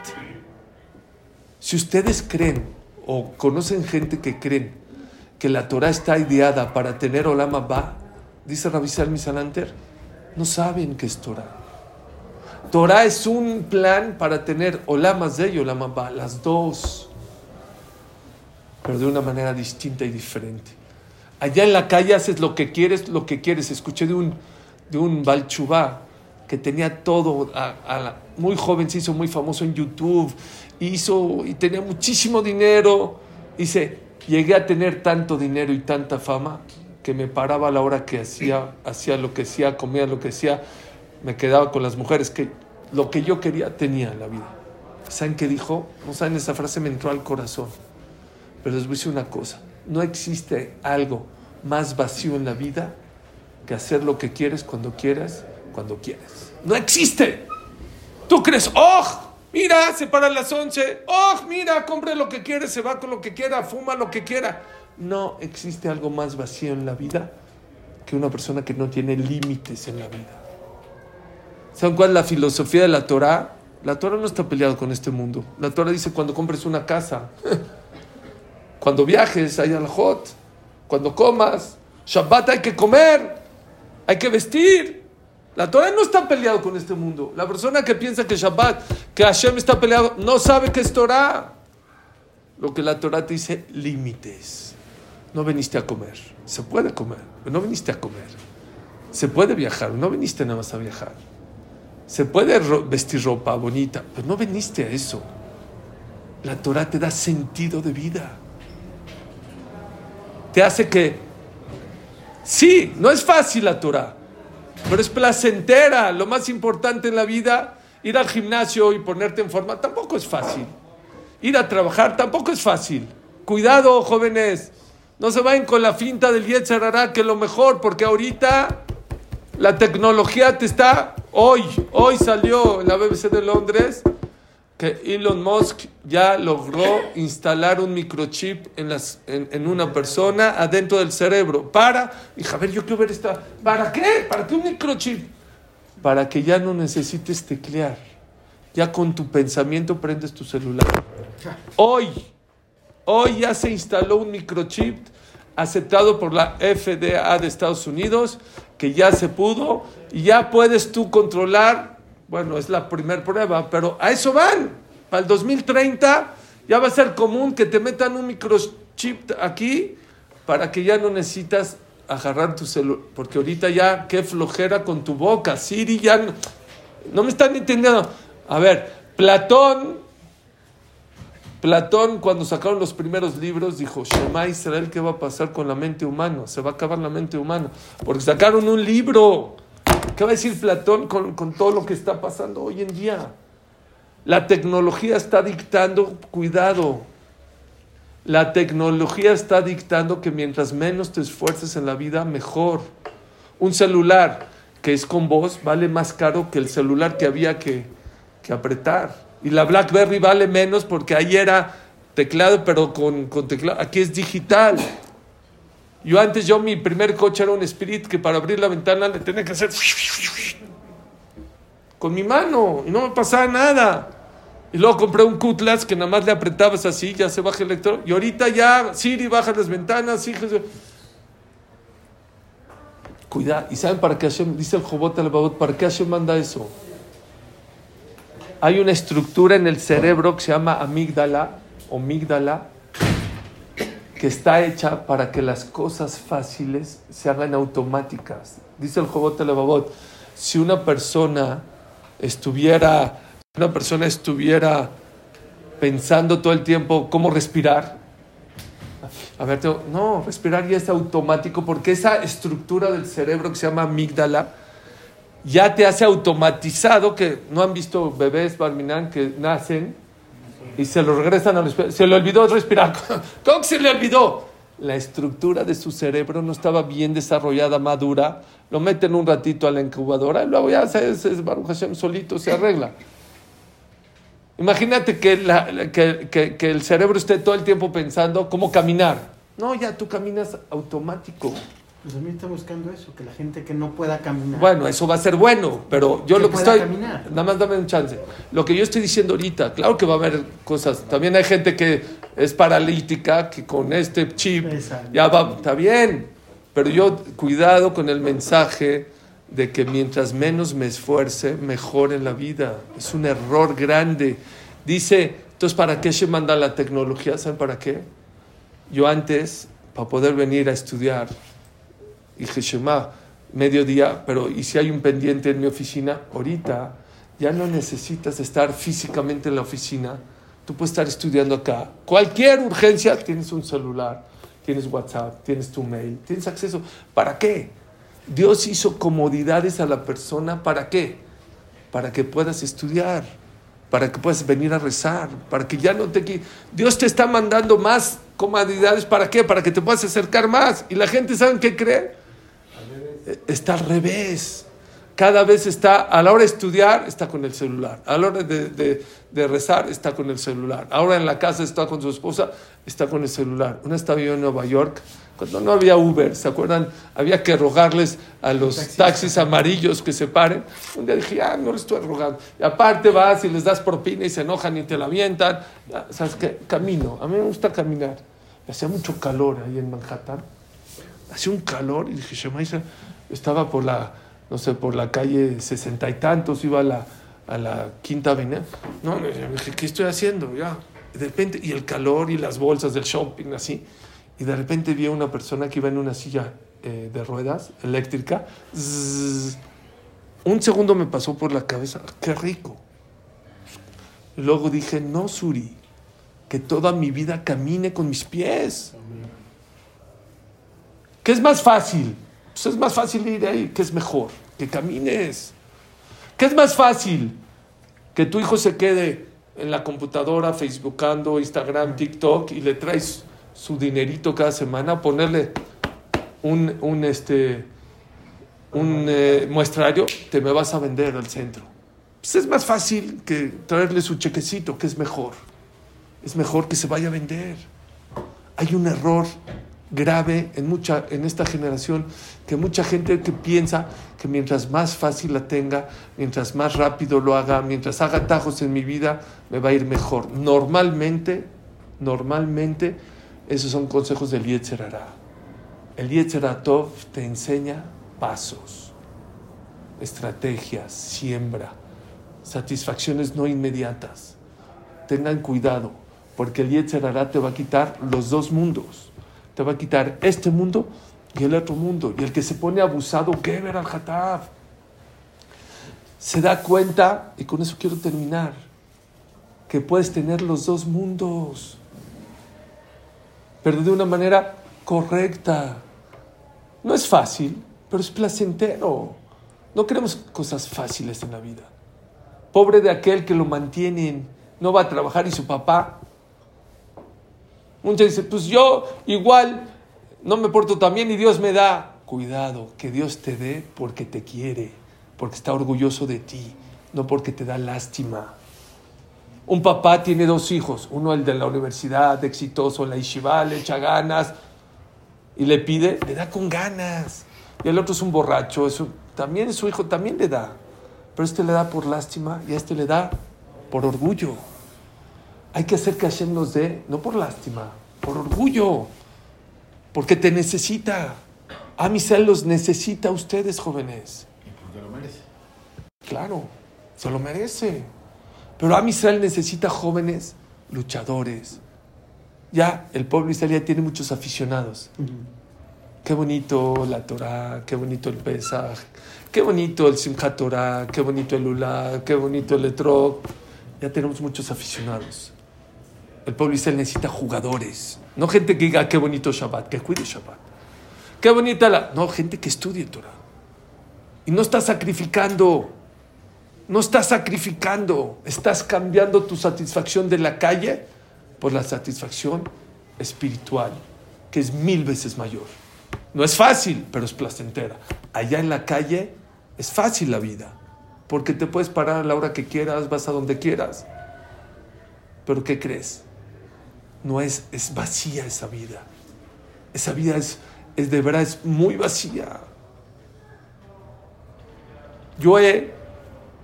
Si ustedes creen o conocen gente que creen que la Torah está ideada para tener Olam Abba, dice Rabbi Salmi Salanter, no saben qué es Torah. Torah es un plan para tener Olam Hazeh y Olam Abba, las dos, pero de una manera distinta y diferente. Allá en la calle haces lo que quieres, lo que quieres. Escuché de un, de un Balchubá que tenía todo, muy joven se hizo muy famoso en YouTube, hizo y tenía muchísimo dinero. Dice, llegué a tener tanto dinero y tanta fama que me paraba a la hora que hacía, hacía lo que hacía, comía lo que hacía, me quedaba con las mujeres, que lo que yo quería tenía en la vida. ¿Saben qué dijo? No saben, esa frase me entró al corazón. Pero les voy a decir una cosa, no existe algo más vacío en la vida que hacer lo que quieres cuando quieras, cuando quieras. No existe. Tú crees, ¡oh! Mira, se para las 11. ¡Oh! Mira, compre lo que quiere, se va con lo que quiera, fuma lo que quiera. No existe algo más vacío en la vida que una persona que no tiene límites en la vida. ¿Saben cuál es la filosofía de la Torah? La Torah no está peleada con este mundo. La Torah dice cuando compres una casa, cuando viajes, hay alajot, cuando comas, Shabbat hay que comer, hay que vestir. La Torah no está peleado con este mundo. La persona que piensa que Shabbat, que Hashem está peleado, no sabe que es Torah. Lo que la Torah te dice, límites. No viniste a comer. Se puede comer, pero no viniste a comer. Se puede viajar, no viniste nada más a viajar. Se puede ro- vestir ropa bonita, pero no viniste a eso. La Torah te da sentido de vida. Te hace que, sí, no es fácil la Torah, pero es placentera. Lo más importante en la vida, ir al gimnasio y ponerte en forma, tampoco es fácil. Ir a trabajar tampoco es fácil. Cuidado, jóvenes. No se vayan con la finta del Yetzer Hara, que lo mejor, porque ahorita la tecnología te está. Hoy, hoy salió en la BBC de Londres que Elon Musk ya logró instalar un microchip en, las, en, en una persona adentro del cerebro. Para, dije, a ver, yo quiero ver esta. ¿Para qué? ¿Para qué un microchip? Para que ya no necesites teclear. Ya con tu pensamiento prendes tu celular. Hoy, hoy ya se instaló un microchip aceptado por la FDA de Estados Unidos, que ya se pudo, y ya puedes tú controlar, bueno, es la primera prueba, pero a eso van. Para el 2030 ya va a ser común que te metan un microchip aquí para que ya no necesitas agarrar tu celular, porque ahorita ya qué flojera con tu boca, Siri ya no, no me están entendiendo. A ver, Platón Platón, cuando sacaron los primeros libros, dijo, Shema Israel, ¿qué va a pasar con la mente humana? Se va a acabar la mente humana. Porque sacaron un libro. ¿Qué va a decir Platón con, con todo lo que está pasando hoy en día? La tecnología está dictando, cuidado, la tecnología está dictando que mientras menos te esfuerces en la vida, mejor. Un celular que es con voz vale más caro que el celular que había que, que apretar. Y la BlackBerry vale menos porque ahí era teclado, pero con, con teclado. Aquí es digital. Yo antes, yo mi primer coche era un Spirit que para abrir la ventana le tenía que hacer con mi mano y no me pasaba nada. Y luego compré un Cutlass que nada más le apretabas así, ya se baja el lector. Y ahorita ya Siri baja las ventanas, Jesús. Cuidado. ¿Y saben para qué Hashem, dice el Jobot al Babot, para qué Hashem manda eso? Hay una estructura en el cerebro que se llama amígdala o que está hecha para que las cosas fáciles se hagan automáticas. Dice el Jobot al Babot, si una persona estuviera una persona estuviera pensando todo el tiempo cómo respirar, a ver, tengo- no, respirar ya es automático porque esa estructura del cerebro que se llama amígdala ya te hace automatizado que no han visto bebés barminan que nacen y se lo regresan a respirar. Se le olvidó respirar. ¿Cómo se le olvidó? La estructura de su cerebro no estaba bien desarrollada, madura. Lo meten un ratito a la incubadora y luego ya se, Baruch solito se arregla. Imagínate que- que el cerebro esté todo el tiempo pensando cómo caminar. No, ya tú caminas automático. Pues también está buscando eso, que la gente que no pueda caminar. Bueno, eso va a ser bueno, pero yo Que lo que estoy... caminar. Nada más dame un chance. Lo que yo estoy diciendo ahorita, claro que va a haber cosas. También hay gente que es paralítica, que con este chip Exacto. ya va, está bien. Pero yo, cuidado con el mensaje de que mientras menos me esfuerce, mejor en la vida. Es un error grande. Dice, entonces, ¿para qué se manda la tecnología? ¿Saben para qué? Yo antes, para poder venir a estudiar, dije, Shema, mediodía, pero ¿y si hay un pendiente en mi oficina? Ahorita ya no necesitas estar físicamente en la oficina. Tú puedes estar estudiando acá. Cualquier urgencia, tienes un celular, tienes WhatsApp, tienes tu mail, tienes acceso. ¿Para qué? Dios hizo comodidades a la persona. ¿Para qué? Para que puedas estudiar, para que puedas venir a rezar, para que ya no te... Dios te está mandando más comodidades. ¿Para qué? Para que te puedas acercar más. Y la gente, ¿saben qué cree? Está al revés. Cada vez está, a la hora de estudiar, está con el celular. A la hora de, de- de rezar, está con el celular. Ahora en la casa está con su esposa, está con el celular. Una estaba yo en Nueva York, cuando no había Uber, ¿se acuerdan? Había que rogarles a los taxis amarillos que se paren. Un día dije, ah, no les estoy rogando. Y aparte vas y les das propina y se enojan y te la avientan. ¿Sabes qué? Camino. A mí me gusta caminar. Hacía mucho calor ahí en Manhattan hacía un calor y dije, Shema Israel", estaba por la, no sé, por la calle sesenta y tantos, iba a la, a la quinta avenida. No, yo dije, ¿qué estoy haciendo? Ya. Y de repente, y el calor y las bolsas del shopping, así. Y de repente vi a una persona que iba en una silla eh, de ruedas eléctrica. Un segundo me pasó por la cabeza, qué rico. Luego dije, no, Suri, que toda mi vida camine con mis pies. ¿Qué es más fácil? Pues es más fácil ir ahí. ¿Qué es mejor? Que camines. ¿Qué es más fácil? Que tu hijo se quede en la computadora, Facebookando, Instagram, TikTok y le traes su dinerito cada semana, ponerle un, un, este, un eh, muestrario, te me vas a vender al centro. Pues es más fácil que traerle su chequecito, que es mejor. Es mejor que se vaya a vender. Hay un error grave en, mucha, en esta generación que mucha gente que piensa que mientras más fácil la tenga, mientras más rápido lo haga, mientras haga tajos en mi vida, me va a ir mejor. Normalmente, normalmente, esos son consejos del Yetzer Hara. El Yetzer Tov te enseña pasos, estrategias, siembra, satisfacciones no inmediatas. Tengan cuidado, porque el Yetzer Hara te va a quitar los dos mundos te va a quitar este mundo y el otro mundo. Y el que se pone abusado, ¿qué ver al Hatab? Se da cuenta, y con eso quiero terminar, que puedes tener los dos mundos, pero de una manera correcta. No es fácil, pero es placentero. No queremos cosas fáciles en la vida. Pobre de aquel que lo mantienen, no va a trabajar y su papá Muchos dicen, pues yo igual no me porto tan bien y Dios me da. Cuidado, que Dios te dé porque te quiere, porque está orgulloso de ti, no porque te da lástima. Un papá tiene dos hijos, uno el de la universidad, exitoso, la yeshiva, le echa ganas y le pide, le da con ganas. Y el otro es un borracho, es también su hijo, también le da. Pero este le da por lástima y a este le da por orgullo. Hay que hacer que Hashem nos dé, no por lástima, por orgullo, porque te necesita. Amisel los necesita a ustedes, jóvenes. Y porque lo merece. Claro, se lo merece. Pero Israel necesita jóvenes luchadores. Ya el pueblo israelí tiene muchos aficionados. Qué bonito la Torah, qué bonito el Pesach, qué bonito el Simchat Torah, qué bonito el Ulá, qué bonito el Etrog. Ya tenemos muchos aficionados. El pueblo israelí necesita jugadores, no gente que diga qué bonito Shabbat, que cuide Shabbat. Qué bonita la. No, gente que estudie Torah. Y no estás sacrificando. No estás sacrificando. Estás cambiando tu satisfacción de la calle por la satisfacción espiritual, que es mil veces mayor. No es fácil, pero es placentera. Allá en la calle es fácil la vida, porque te puedes parar a la hora que quieras, vas a donde quieras. Pero ¿qué crees? No es, es vacía esa vida. Esa vida es, es de verdad, es muy vacía. Yo he,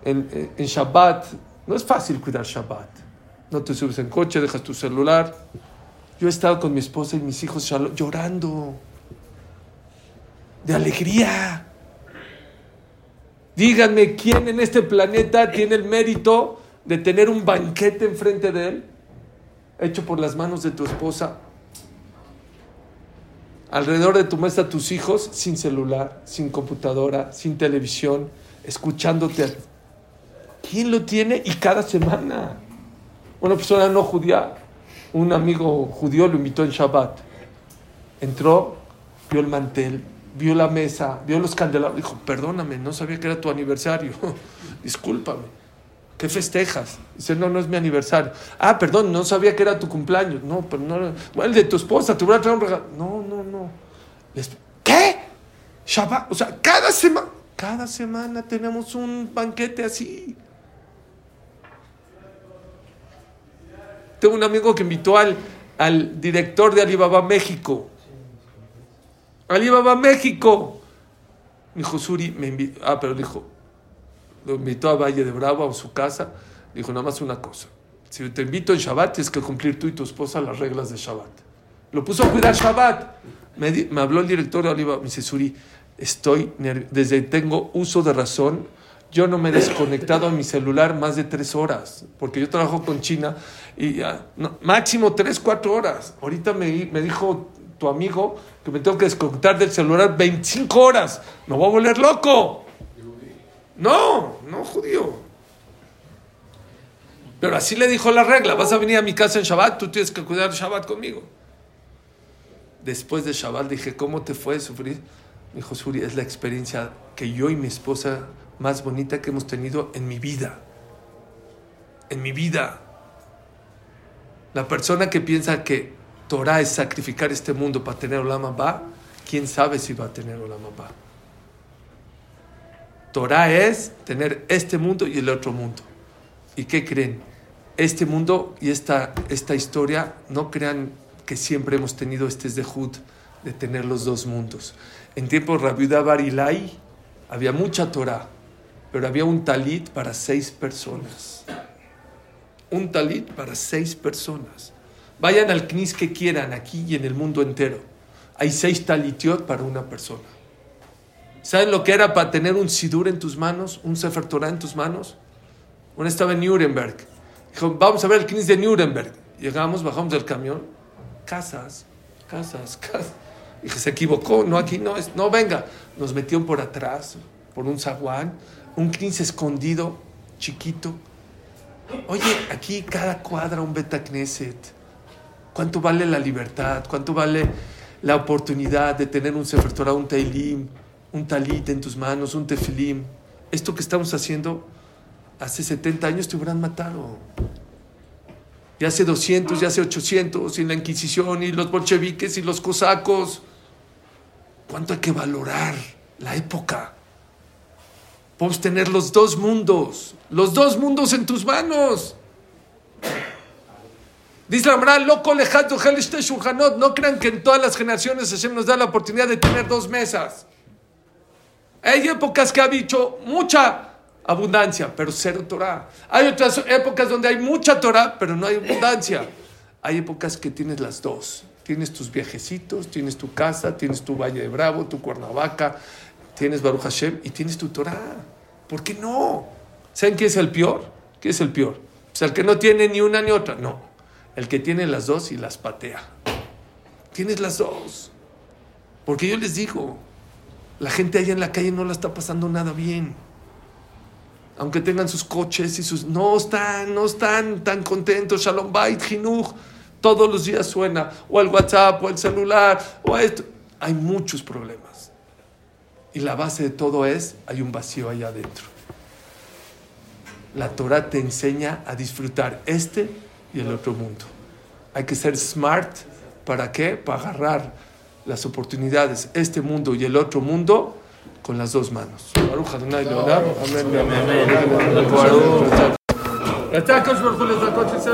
en, en Shabbat, no es fácil cuidar Shabbat. No te subes en coche, dejas tu celular. Yo he estado con mi esposa y mis hijos llorando de alegría. Díganme quién en este planeta tiene el mérito de tener un banquete enfrente de él, hecho por las manos de tu esposa, alrededor de tu mesa tus hijos, sin celular, sin computadora, sin televisión, escuchándote. ¿Quién lo tiene? Y cada semana. Una persona no judía, un amigo judío lo invitó en Shabbat. Entró, vio el mantel, vio la mesa, vio los candelabros. Dijo, perdóname, no sabía que era tu aniversario. Discúlpame. ¿Qué festejas? Dice, no, no es mi aniversario. Ah, perdón, no sabía que era tu cumpleaños. No, pero no. Bueno, el de tu esposa, te voy a traer un regalo. No, no, no. ¿Qué? Shabbat. O sea, cada semana, cada semana tenemos un banquete así. Tengo un amigo que invitó al, al director de Alibaba México. Alibaba México. Dijo, Suri, me invitó. Ah, pero dijo, lo invitó a Valle de Bravo, a su casa. Dijo, nada más una cosa. Si te invito en Shabbat, tienes que cumplir tú y tu esposa las reglas de Shabbat. Lo puso a cuidar Shabbat. Me, habló el director de Alibaba. Me dice, Suri, estoy desde tengo uso de razón. Yo no me he desconectado a mi celular más de tres horas, porque yo trabajo con China y ya, máximo tres, cuatro horas. Ahorita me, me dijo tu amigo que me tengo que desconectar del celular 25 horas. Me voy a volver loco. No, no judío. Pero así le dijo la regla, vas a venir a mi casa en Shabbat, tú tienes que cuidar Shabbat conmigo. Después de Shabbat dije, ¿cómo te fue sufrir? Me dijo, Suri, es la experiencia que yo y mi esposa más bonita que hemos tenido en mi vida. En mi vida. La persona que piensa que Torah es sacrificar este mundo para tener Olam Abba, quién sabe si va a tener Olam Abba. Torah es tener este mundo y el otro mundo. ¿Y qué creen? Este mundo y esta, esta historia, no crean que siempre hemos tenido este Zehut de tener los dos mundos. En tiempo de Rabiuda Barilai había mucha Torah, pero había un talit para seis personas. Un talit para seis personas. Vayan al knis que quieran, aquí y en el mundo entero. Hay seis talitiot para una persona. ¿Saben lo que era para tener un sidur en tus manos, un sefer Torah en tus manos? Uno estaba en Nuremberg. Dijo, vamos a ver el knis de Nuremberg. Llegamos, bajamos del camión. Casas, casas, casas. Dije, se equivocó, no, aquí no es, no, venga. Nos metieron por atrás, por un zaguán, un knis escondido, chiquito. Oye, aquí cada cuadra un beta Knesset. ¿Cuánto vale la libertad? ¿Cuánto vale la oportunidad de tener un Sefer Torah, un Teilim, un Talit en tus manos, un Tefilim? Esto que estamos haciendo, hace 70 años te hubieran matado. Y hace 200, ya hace 800, y la Inquisición, y los bolcheviques, y los cosacos. ¿Cuánto hay que valorar la época? Podemos tener los dos mundos, los dos mundos en tus manos. Dice loco lejat ojel shulchanot. No crean que en todas las generaciones Hashem nos da la oportunidad de tener dos mesas. Hay épocas que ha dicho mucha abundancia, pero cero Torah. Hay otras épocas donde hay mucha Torah, pero no hay abundancia. Hay épocas que tienes las dos. Tienes tus viajecitos, tienes tu casa, tienes tu Valle de Bravo, tu Cuernavaca, tienes Baruch Hashem y tienes tu Torah. ¿Por qué no? ¿Saben quién es el peor? ¿Quién es el peor? Pues el que no tiene ni una ni otra. No. El que tiene las dos y las patea. Tienes las dos. Porque yo les digo, la gente allá en la calle no la está pasando nada bien. Aunque tengan sus coches y sus... No están, no están tan contentos. Shalom Bait, Jinuj. Todos los días suena. O el WhatsApp, o el celular, o esto. Hay muchos problemas. Y la base de todo es, hay un vacío allá adentro. La Torah te enseña a disfrutar este y el otro mundo. Hay que ser smart. ¿Para qué? Para agarrar las oportunidades, este mundo y el otro mundo, con las dos manos. Baruch Adonai Leolam. Amén. Amén.